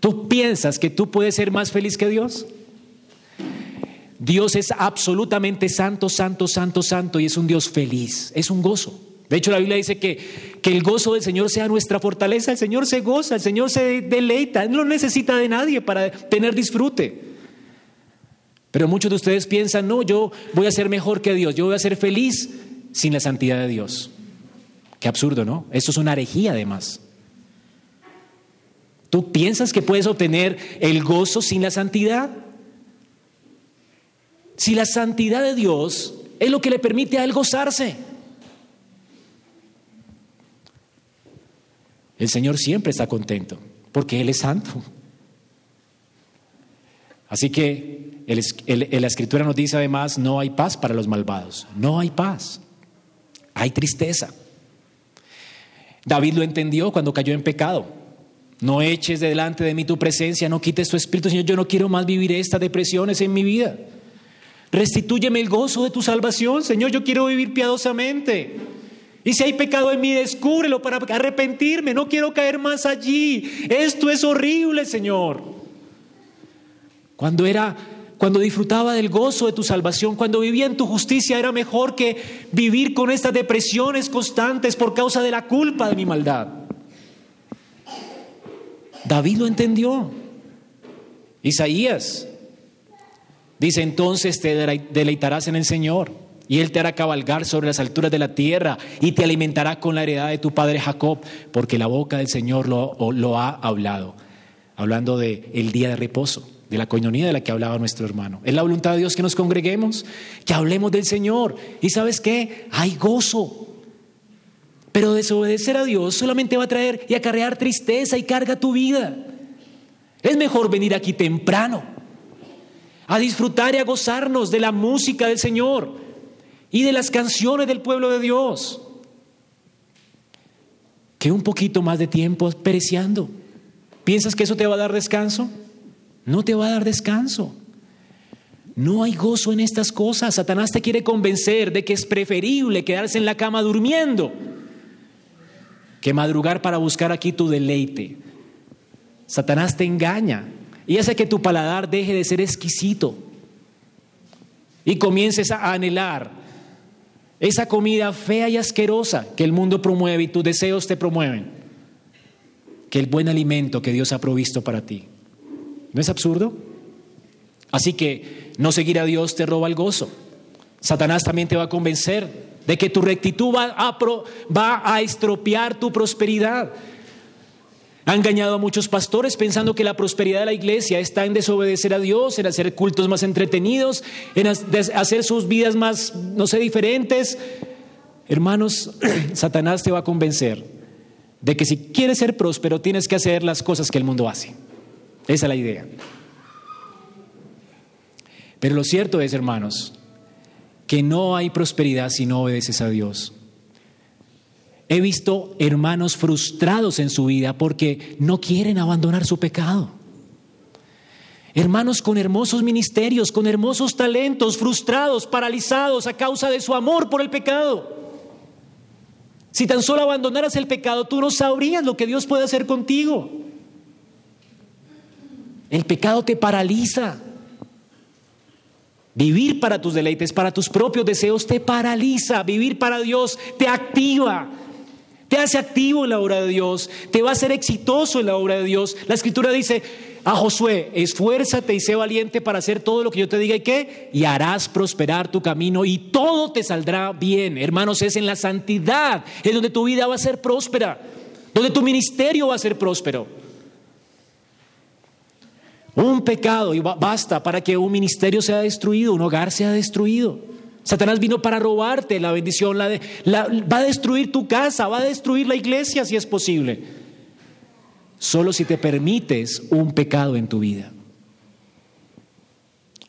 ¿Tú piensas que tú puedes ser más feliz que Dios? Dios es absolutamente santo, santo, santo, santo y es un Dios feliz, es un gozo. De hecho, la Biblia dice que, que el gozo del Señor sea nuestra fortaleza. El Señor se goza, el Señor se deleita, no necesita de nadie para tener disfrute. Pero muchos de ustedes piensan, no, yo voy a ser mejor que Dios, yo voy a ser feliz sin la santidad de Dios. Qué absurdo, ¿no? Esto es una herejía además. ¿Tú piensas que puedes obtener el gozo sin la santidad? Si la santidad de Dios es lo que le permite a Él gozarse. El Señor siempre está contento porque Él es santo. Así que la escritura nos dice además, no hay paz para los malvados, no hay paz, hay tristeza. David lo entendió cuando cayó en pecado. No eches delante de mí tu presencia, no quites tu espíritu, Señor, yo no quiero más vivir estas depresiones en mi vida. Restitúyeme el gozo de tu salvación, Señor, yo quiero vivir piadosamente. Y si hay pecado en mí, descúbrelo para arrepentirme, no quiero caer más allí. Esto es horrible, Señor. Cuando era cuando disfrutaba del gozo de tu salvación, cuando vivía en tu justicia, era mejor que vivir con estas depresiones constantes por causa de la culpa de mi maldad. David lo entendió. Isaías dice, entonces te deleitarás en el Señor y Él te hará cabalgar sobre las alturas de la tierra y te alimentará con la heredad de tu padre Jacob, porque la boca del Señor lo, ha hablado, hablando de el día de reposo de la coinonía de la que hablaba nuestro hermano. Es la voluntad de Dios que nos congreguemos, que hablemos del Señor. Y sabes qué? Hay gozo. Pero desobedecer a Dios solamente va a traer y acarrear tristeza y carga tu vida. Es mejor venir aquí temprano a disfrutar y a gozarnos de la música del Señor y de las canciones del pueblo de Dios que un poquito más de tiempo pereciendo. ¿Piensas que eso te va a dar descanso? No te va a dar descanso. No hay gozo en estas cosas. Satanás te quiere convencer de que es preferible quedarse en la cama durmiendo que madrugar para buscar aquí tu deleite. Satanás te engaña y hace que tu paladar deje de ser exquisito y comiences a anhelar esa comida fea y asquerosa que el mundo promueve y tus deseos te promueven, que el buen alimento que Dios ha provisto para ti. ¿No es absurdo? Así que no seguir a Dios te roba el gozo. Satanás también te va a convencer de que tu rectitud va a, va a estropear tu prosperidad. Ha engañado a muchos pastores pensando que la prosperidad de la iglesia está en desobedecer a Dios, en hacer cultos más entretenidos, en hacer sus vidas más, no sé, diferentes. Hermanos, Satanás te va a convencer de que si quieres ser próspero tienes que hacer las cosas que el mundo hace. Esa es la idea. Pero lo cierto es, hermanos, que no hay prosperidad si no obedeces a Dios. He visto hermanos frustrados en su vida porque no quieren abandonar su pecado. Hermanos con hermosos ministerios, con hermosos talentos, frustrados, paralizados a causa de su amor por el pecado. Si tan solo abandonaras el pecado, tú no sabrías lo que Dios puede hacer contigo. El pecado te paraliza. Vivir para tus deleites, para tus propios deseos, te paraliza. Vivir para Dios te activa. Te hace activo en la obra de Dios. Te va a hacer exitoso en la obra de Dios. La escritura dice a Josué, esfuérzate y sé valiente para hacer todo lo que yo te diga y qué. Y harás prosperar tu camino y todo te saldrá bien. Hermanos, es en la santidad, en donde tu vida va a ser próspera. Donde tu ministerio va a ser próspero. Un pecado y basta para que un ministerio sea destruido, un hogar sea destruido. Satanás vino para robarte la bendición, la va a destruir tu casa, va a destruir la iglesia si es posible. Solo si te permites un pecado en tu vida.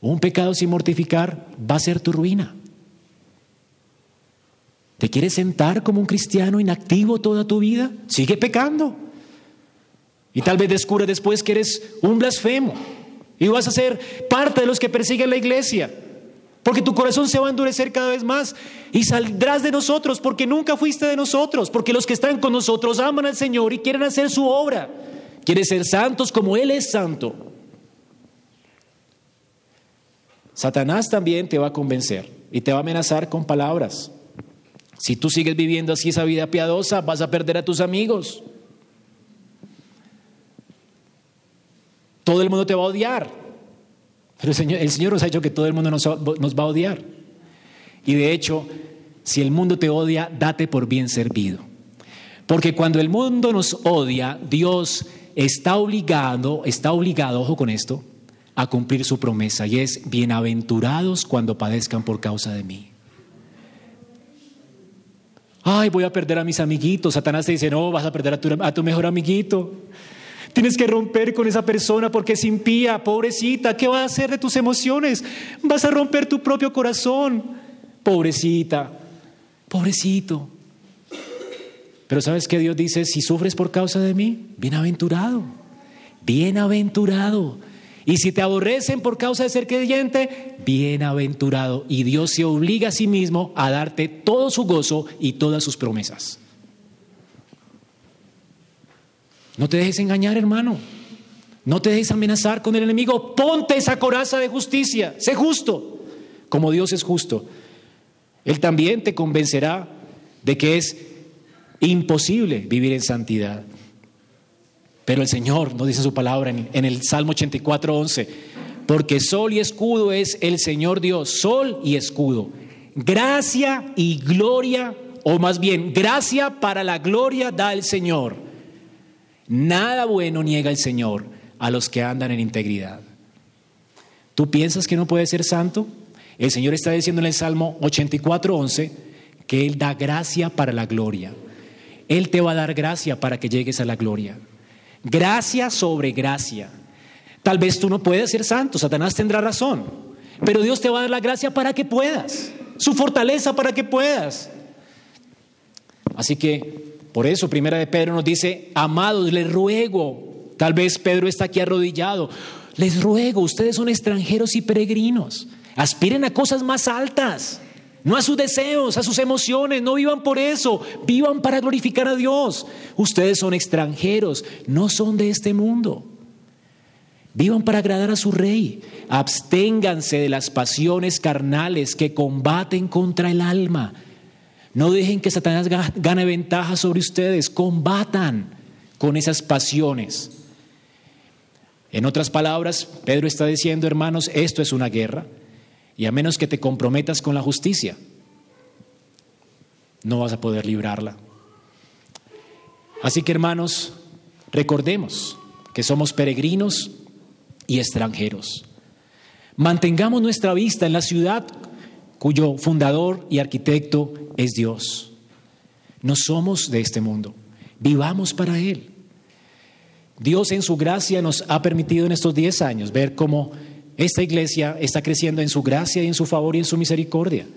Un pecado sin mortificar va a ser tu ruina. ¿Te quieres sentar como un cristiano inactivo toda tu vida? Sigue pecando. Y tal vez descubra después que eres un blasfemo y vas a ser parte de los que persiguen la iglesia. Porque tu corazón se va a endurecer cada vez más y saldrás de nosotros porque nunca fuiste de nosotros, porque los que están con nosotros aman al Señor y quieren hacer su obra. Quieren ser santos como Él es santo. Satanás también te va a convencer y te va a amenazar con palabras. Si tú sigues viviendo así esa vida piadosa, vas a perder a tus amigos. Todo el mundo te va a odiar. Pero el Señor, nos ha dicho que todo el mundo nos, va a odiar. Y de hecho, si el mundo te odia, date por bien servido. Porque cuando el mundo nos odia, Dios está obligado, está obligado, ojo con esto, a cumplir su promesa y es bienaventurados cuando padezcan por causa de mí. Ay, voy a perder a mis amiguitos. Satanás te dice, no, vas a perder a tu mejor amiguito. Tienes que romper con esa persona porque es impía, pobrecita. ¿Qué va a hacer de tus emociones? Vas a romper tu propio corazón. Pobrecita, pobrecito. Pero ¿sabes qué Dios dice? Si sufres por causa de mí, bienaventurado, bienaventurado. Y si te aborrecen por causa de ser creyente, bienaventurado. Y Dios se obliga a sí mismo a darte todo su gozo y todas sus promesas. No te dejes engañar, hermano. No te dejes amenazar con el enemigo. Ponte esa coraza de justicia. Sé justo, como Dios es justo. Él también te convencerá de que es imposible vivir en santidad. Pero el Señor nos dice su palabra en, el Salmo 84, 11, porque sol y escudo es el Señor Dios, sol y escudo. Gracia y gloria, o más bien, gracia para la gloria da el Señor. Nada bueno niega el Señor a los que andan en integridad. ¿Tú piensas que no puedes ser santo? El Señor está diciendo en el Salmo 84, 11 que Él da gracia para la gloria. Él te va a dar gracia para que llegues a la gloria. Gracia sobre gracia. Tal vez tú no puedes ser santo, Satanás tendrá razón, pero Dios te va a dar la gracia para que puedas, su fortaleza para que puedas. Así que por eso Primera de Pedro nos dice, amados, les ruego, tal vez Pedro está aquí arrodillado, les ruego, ustedes son extranjeros y peregrinos, aspiren a cosas más altas no a sus deseos, a sus emociones, no vivan por eso, vivan para glorificar a Dios. Ustedes son extranjeros, no son de este mundo. Vivan para agradar a su rey. Absténganse de las pasiones carnales que combaten contra el alma. No dejen que Satanás gane ventaja sobre ustedes. Combatan con esas pasiones. En otras palabras, Pedro está diciendo, hermanos, esto es una guerra. Y a menos que te comprometas con la justicia, no vas a poder librarla. Así que hermanos, recordemos que somos peregrinos y extranjeros. Mantengamos nuestra vista en la ciudad cuyo fundador y arquitecto es Dios. No somos de este mundo, vivamos para Él. Dios en su gracia nos ha permitido en estos 10 años ver cómo esta iglesia está creciendo en su gracia y en su favor y en su misericordia.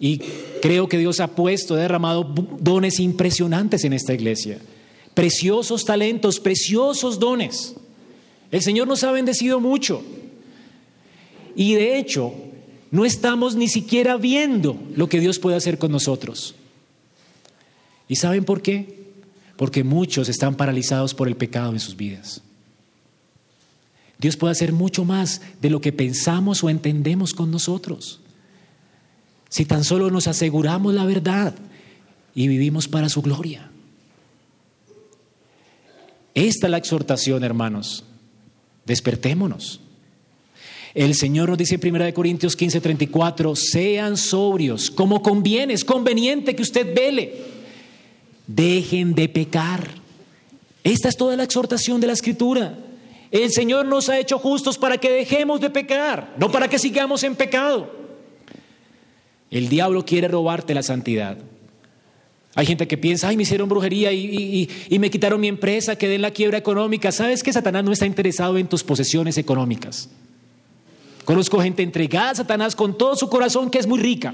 Y creo que Dios ha puesto, ha derramado dones impresionantes en esta iglesia. Preciosos talentos, preciosos dones. El Señor nos ha bendecido mucho. Y de hecho, no estamos ni siquiera viendo lo que Dios puede hacer con nosotros. ¿Y saben por qué? Porque muchos están paralizados por el pecado en sus vidas. Dios puede hacer mucho más de lo que pensamos o entendemos con nosotros. Si tan solo nos aseguramos la verdad y vivimos para su gloria. Esta es la exhortación, hermanos. Despertémonos. El Señor nos dice en 1 Corintios 15, 34, sean sobrios, como conviene, es conveniente que usted vele. Dejen de pecar. Esta es toda la exhortación de la Escritura. El Señor nos ha hecho justos para que dejemos de pecar, no para que sigamos en pecado. El diablo quiere robarte la santidad. Hay gente que piensa, ay, me hicieron brujería y, me quitaron mi empresa, quedé en la quiebra económica. ¿Sabes que Satanás no está interesado en tus posesiones económicas? Conozco gente entregada a Satanás con todo su corazón que es muy rica.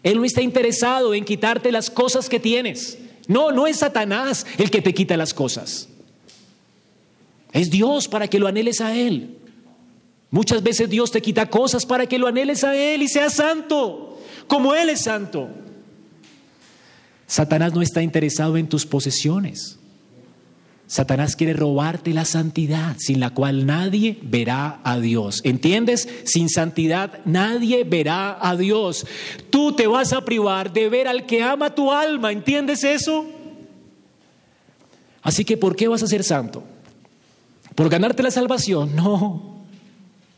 Él no está interesado en quitarte las cosas que tienes. No, no es Satanás el que te quita las cosas. Es Dios para que lo anheles a Él. Muchas veces Dios te quita cosas para que lo anheles a Él y seas santo, como Él es santo. Satanás no está interesado en tus posesiones. Satanás quiere robarte la santidad, sin la cual nadie verá a Dios. ¿Entiendes? Sin santidad nadie verá a Dios. Tú te vas a privar de ver al que ama tu alma. ¿Entiendes eso? Así que, ¿por qué vas a ser santo? ¿Por ganarte la salvación? No.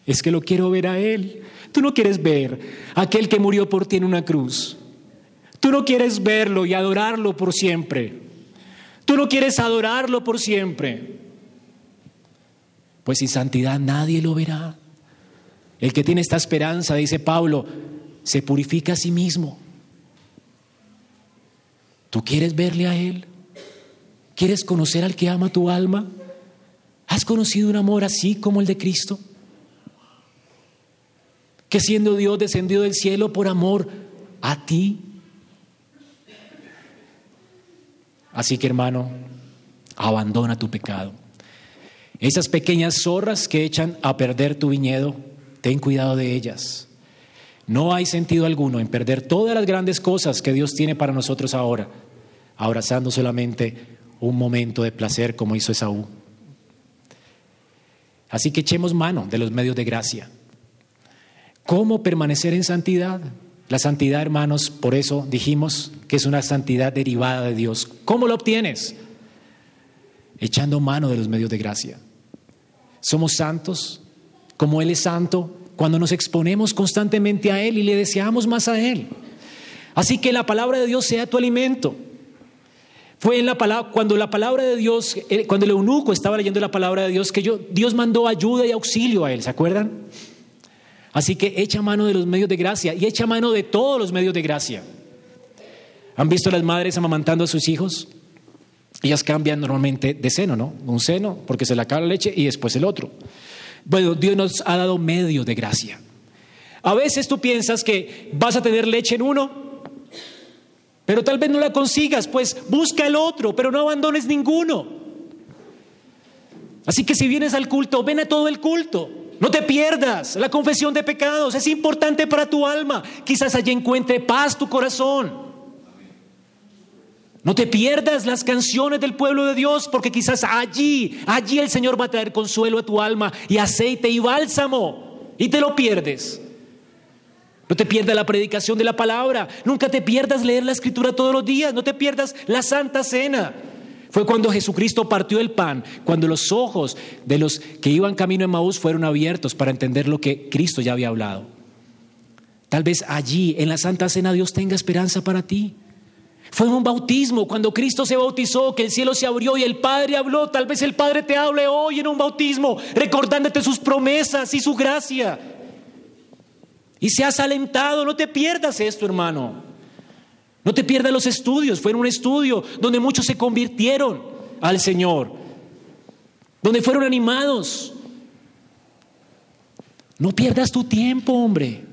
Es que lo quiero ver a Él. Tú no quieres ver a aquel que murió por ti en una cruz. Tú no quieres verlo y adorarlo por siempre. Tú no quieres adorarlo por siempre. Pues sin santidad nadie lo verá. El que tiene esta esperanza, dice Pablo, se purifica a sí mismo. ¿Tú quieres verle a Él? ¿Quieres conocer al que ama tu alma? ¿Has conocido un amor así como el de Cristo? Que siendo Dios descendió del cielo por amor a ti. Así que hermano, abandona tu pecado. Esas pequeñas zorras que echan a perder tu viñedo, ten cuidado de ellas. No hay sentido alguno en perder todas las grandes cosas que Dios tiene para nosotros ahora, abrazando solamente un momento de placer como hizo Esaú. Así que echemos mano de los medios de gracia. ¿Cómo permanecer en santidad? La santidad, hermanos, por eso dijimos que es una santidad derivada de Dios. ¿Cómo lo obtienes? Echando mano de los medios de gracia. Somos santos, como Él es santo, cuando nos exponemos constantemente a Él y le deseamos más a Él. Así que la palabra de Dios sea tu alimento. Fue en la palabra, cuando la palabra de Dios, eh, cuando el eunuco estaba leyendo la palabra de Dios, que yo, Dios mandó ayuda y auxilio a él, ¿se acuerdan? Así que echa mano de los medios de gracia y echa mano de todos los medios de gracia. ¿Han visto las madres amamantando a sus hijos? Ellas cambian normalmente de seno, ¿no? Un seno porque se le acaba la leche y después el otro. Bueno, Dios nos ha dado medio de gracia. A veces tú piensas que vas a tener leche en uno, pero tal vez no la consigas, pues busca el otro, pero no abandones ninguno. Así que si vienes al culto, ven a todo el culto. No te pierdas la confesión de pecados, es importante para tu alma. Quizás allí encuentre paz tu corazón. No te pierdas las canciones del pueblo de Dios, porque quizás allí, allí el Señor va a traer consuelo a tu alma y aceite y bálsamo, y te lo pierdes. No te pierdas la predicación de la palabra, nunca te pierdas leer la escritura todos los días, no te pierdas la santa cena. Fue cuando Jesucristo partió el pan, cuando los ojos de los que iban camino en Maús fueron abiertos para entender lo que Cristo ya había hablado. Tal vez allí, en la Santa Cena, Dios tenga esperanza para ti. Fue un bautismo, cuando Cristo se bautizó, que el cielo se abrió y el Padre habló. Tal vez el Padre te hable hoy en un bautismo, recordándote sus promesas y su gracia. Y seas alentado, no te pierdas esto, hermano. No te pierdas los estudios. Fue un estudio donde muchos se convirtieron al Señor, donde fueron animados. No pierdas tu tiempo, hombre.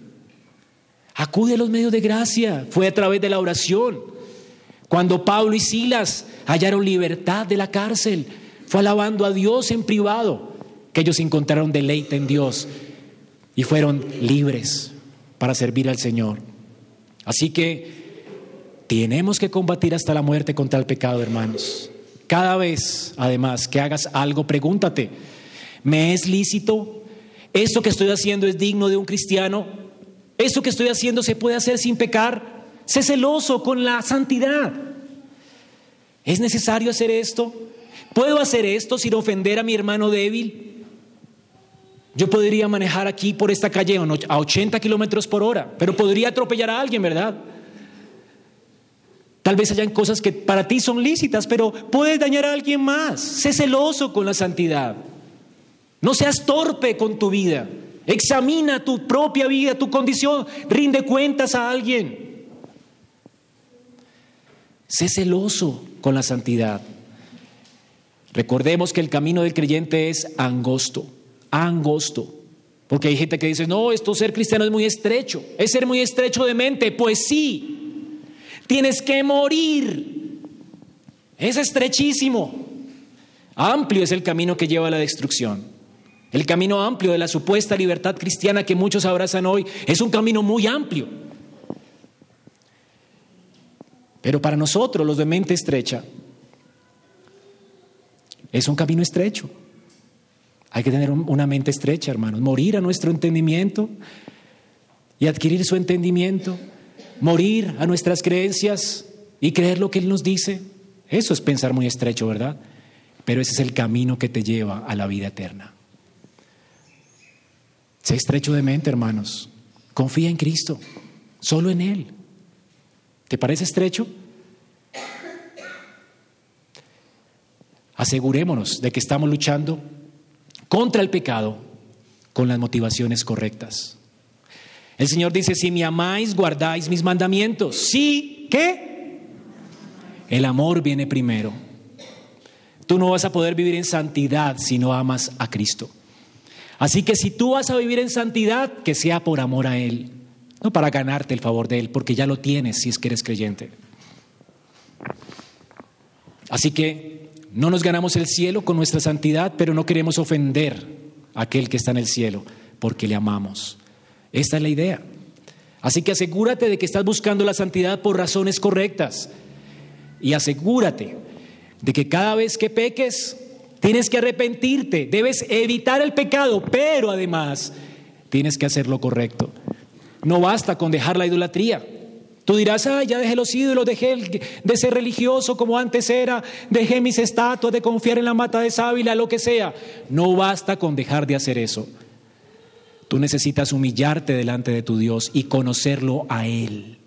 Acude a los medios de gracia. Fue a través de la oración. Cuando Pablo y Silas hallaron libertad de la cárcel, fue alabando a Dios en privado, que ellos encontraron deleite en Dios y fueron libres para servir al Señor. Así que tenemos que combatir hasta la muerte contra el pecado, hermanos. Cada vez, además, que hagas algo, pregúntate, ¿me es lícito? ¿Esto que estoy haciendo es digno de un cristiano? ¿Esto que estoy haciendo se puede hacer sin pecar? Sé celoso con la santidad. ¿Es necesario hacer esto? ¿Puedo hacer esto sin ofender a mi hermano débil? Yo podría manejar aquí por esta calle a 80 kilómetros por hora, pero podría atropellar a alguien, ¿verdad? Tal vez hayan cosas que para ti son lícitas, pero puedes dañar a alguien más. Sé celoso con la santidad. No seas torpe con tu vida. Examina tu propia vida, tu condición. Rinde cuentas a alguien. Sé celoso con la santidad. Recordemos que el camino del creyente es angosto, angosto. Porque hay gente que dice, no, esto ser cristiano es muy estrecho, es ser muy estrecho de mente. Pues sí, tienes que morir. Es estrechísimo. Amplio es el camino que lleva a la destrucción. El camino amplio de la supuesta libertad cristiana que muchos abrazan hoy es un camino muy amplio. Pero para nosotros, los de mente estrecha, es un camino estrecho. Hay que tener una mente estrecha, hermanos. Morir a nuestro entendimiento y adquirir su entendimiento. Morir a nuestras creencias y creer lo que Él nos dice. Eso es pensar muy estrecho, ¿verdad? Pero ese es el camino que te lleva a la vida eterna. Sé estrecho de mente, hermanos. Confía en Cristo, solo en Él. ¿Te parece estrecho? Asegurémonos de que estamos luchando contra el pecado con las motivaciones correctas. El Señor dice, si me amáis, guardáis mis mandamientos. Sí, ¿qué? El amor viene primero. Tú no vas a poder vivir en santidad si no amas a Cristo. Así que si tú vas a vivir en santidad, que sea por amor a Él, no para ganarte el favor de Él, porque ya lo tienes si es que eres creyente. Así que no nos ganamos el cielo con nuestra santidad, pero no queremos ofender a aquel que está en el cielo, porque le amamos. Esta es la idea. Así que asegúrate de que estás buscando la santidad por razones correctas. Y asegúrate de que cada vez que peques, tienes que arrepentirte, debes evitar el pecado, pero además tienes que hacer lo correcto. No basta con dejar la idolatría. Tú dirás, ah, ya dejé los ídolos, dejé de ser religioso como antes era, dejé mis estatuas, de confiar en la mata de sábila, lo que sea. No basta con dejar de hacer eso. Tú necesitas humillarte delante de tu Dios y conocerlo a Él.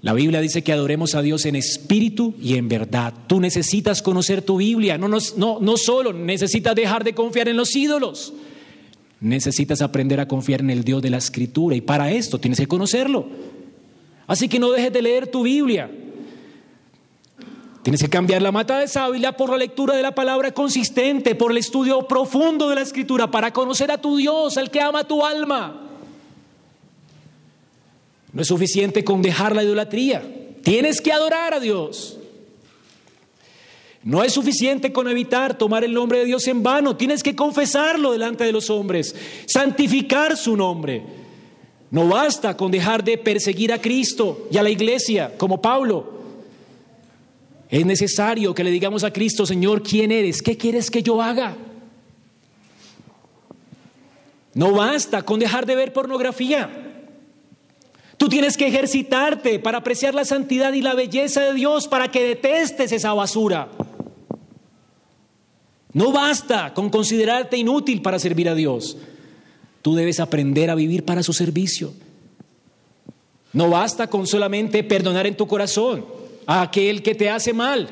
La Biblia dice que adoremos a Dios en espíritu y en verdad. Tú necesitas conocer tu Biblia, no, no, no solo necesitas dejar de confiar en los ídolos, necesitas aprender a confiar en el Dios de la Escritura y para esto tienes que conocerlo. Así que no dejes de leer tu Biblia. Tienes que cambiar la mata de sábila por la lectura de la palabra consistente, por el estudio profundo de la escritura, para conocer a tu Dios, al que ama tu alma. No es suficiente con dejar la idolatría. Tienes que adorar a Dios. No es suficiente con evitar tomar el nombre de Dios en vano. Tienes que confesarlo delante de los hombres, santificar su nombre. No basta con dejar de perseguir a Cristo y a la iglesia, como Pablo. Es necesario que le digamos a Cristo, Señor, ¿quién eres? ¿Qué quieres que yo haga? No basta con dejar de ver pornografía. Tú tienes que ejercitarte para apreciar la santidad y la belleza de Dios, para que detestes esa basura. No basta con considerarte inútil para servir a Dios. Tú debes aprender a vivir para su servicio. No basta con solamente perdonar en tu corazón aquel que te hace mal.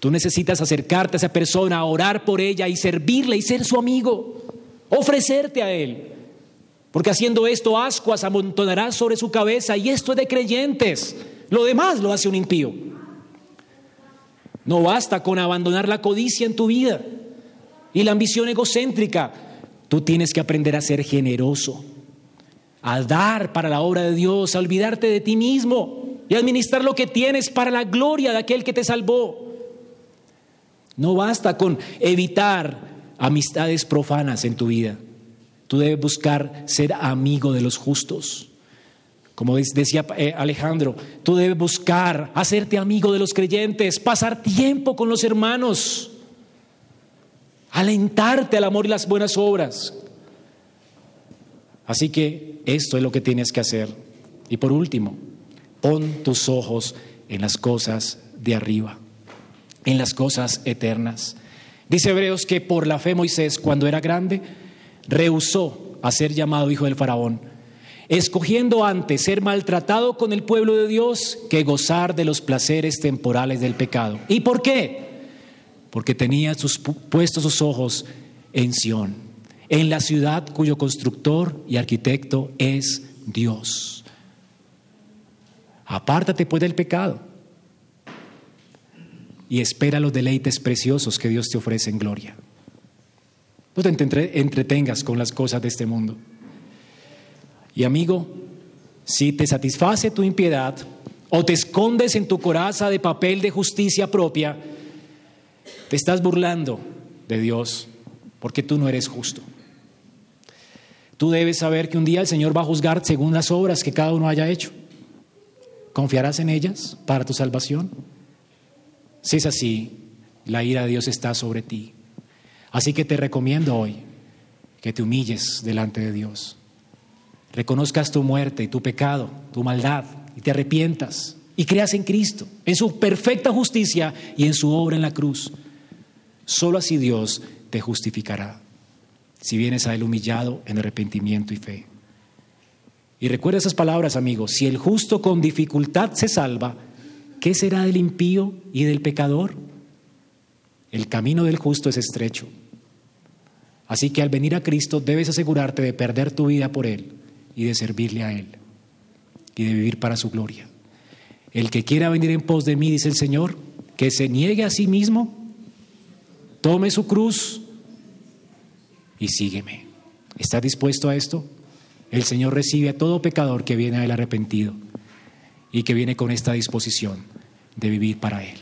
Tú necesitas acercarte a esa persona, orar por ella y servirle y ser su amigo, ofrecerte a él. Porque haciendo esto, ascuas amontonarás sobre su cabeza y esto es de creyentes. Lo demás lo hace un impío. No basta con abandonar la codicia en tu vida y la ambición egocéntrica. Tú tienes que aprender a ser generoso, a dar para la obra de Dios, a olvidarte de ti mismo y administrar lo que tienes para la gloria de aquel que te salvó. No basta con evitar amistades profanas en tu vida. Tú debes buscar ser amigo de los justos. Como decía eh, Alejandro, tú debes buscar hacerte amigo de los creyentes, pasar tiempo con los hermanos, alentarte al amor y las buenas obras. Así que esto es lo que tienes que hacer. Y por último, Pon tus ojos en las cosas de arriba, en las cosas eternas. Dice Hebreos que por la fe Moisés, cuando era grande, rehusó a ser llamado hijo del faraón, escogiendo antes ser maltratado con el pueblo de Dios que gozar de los placeres temporales del pecado. ¿Y por qué? Porque tenía sus, puestos sus ojos en Sión, en la ciudad cuyo constructor y arquitecto es Dios. Apártate pues del pecado y espera los deleites preciosos que Dios te ofrece en gloria. No te entretengas con las cosas de este mundo. Y amigo, si te satisface tu impiedad o te escondes en tu coraza de papel de justicia propia, te estás burlando de Dios porque tú no eres justo. Tú debes saber que un día el Señor va a juzgar según las obras que cada uno haya hecho. ¿Confiarás en ellas para tu salvación? Si es así, la ira de Dios está sobre ti. Así que te recomiendo hoy que te humilles delante de Dios. Reconozcas tu muerte y tu pecado, tu maldad, y te arrepientas y creas en Cristo, en su perfecta justicia y en su obra en la cruz. Solo así Dios te justificará. si vienes a Él humillado en arrepentimiento y fe. Y recuerda esas palabras, amigos, si el justo con dificultad se salva, ¿qué será del impío y del pecador? El camino del justo es estrecho. Así que al venir a Cristo debes asegurarte de perder tu vida por Él y de servirle a Él y de vivir para su gloria. El que quiera venir en pos de mí, dice el Señor, que se niegue a sí mismo, tome su cruz y sígueme. ¿Estás dispuesto a esto? El Señor recibe a todo pecador que viene a Él arrepentido y que viene con esta disposición de vivir para Él.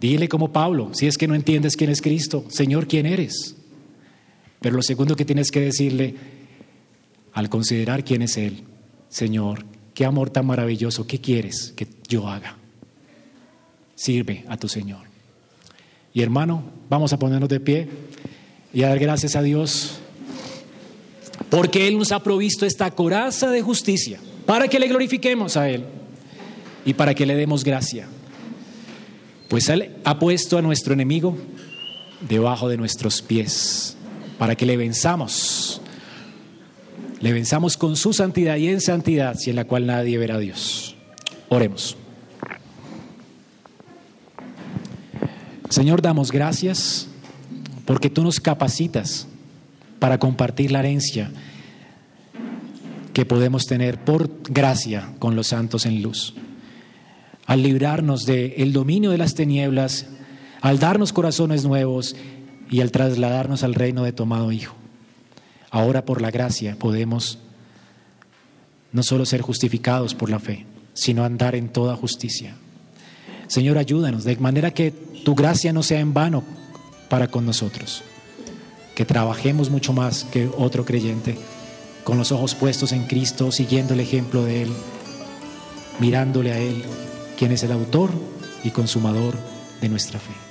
Dile como Pablo, si es que no entiendes quién es Cristo, Señor, ¿quién eres? Pero lo segundo que tienes que decirle, al considerar quién es Él, Señor, qué amor tan maravilloso, ¿qué quieres que yo haga? Sirve a tu Señor. Y hermano, vamos a ponernos de pie y a dar gracias a Dios porque Él nos ha provisto esta coraza de justicia para que le glorifiquemos a Él y para que le demos gracia. Pues Él ha puesto a nuestro enemigo debajo de nuestros pies para que le venzamos. Le venzamos con su santidad y en santidad, en la cual nadie verá a Dios. Oremos. Señor, damos gracias porque tú nos capacitas para compartir la herencia que podemos tener por gracia con los santos en luz al librarnos del dominio de las tinieblas, al darnos corazones nuevos y al trasladarnos al reino de tomado Hijo. Ahora por la gracia podemos no solo ser justificados por la fe, sino andar en toda justicia. Señor, ayúdanos de manera que tu gracia no sea en vano para con nosotros, que trabajemos mucho más que otro creyente, con los ojos puestos en Cristo, siguiendo el ejemplo de Él, mirándole a Él, quien es el autor y consumador de nuestra fe.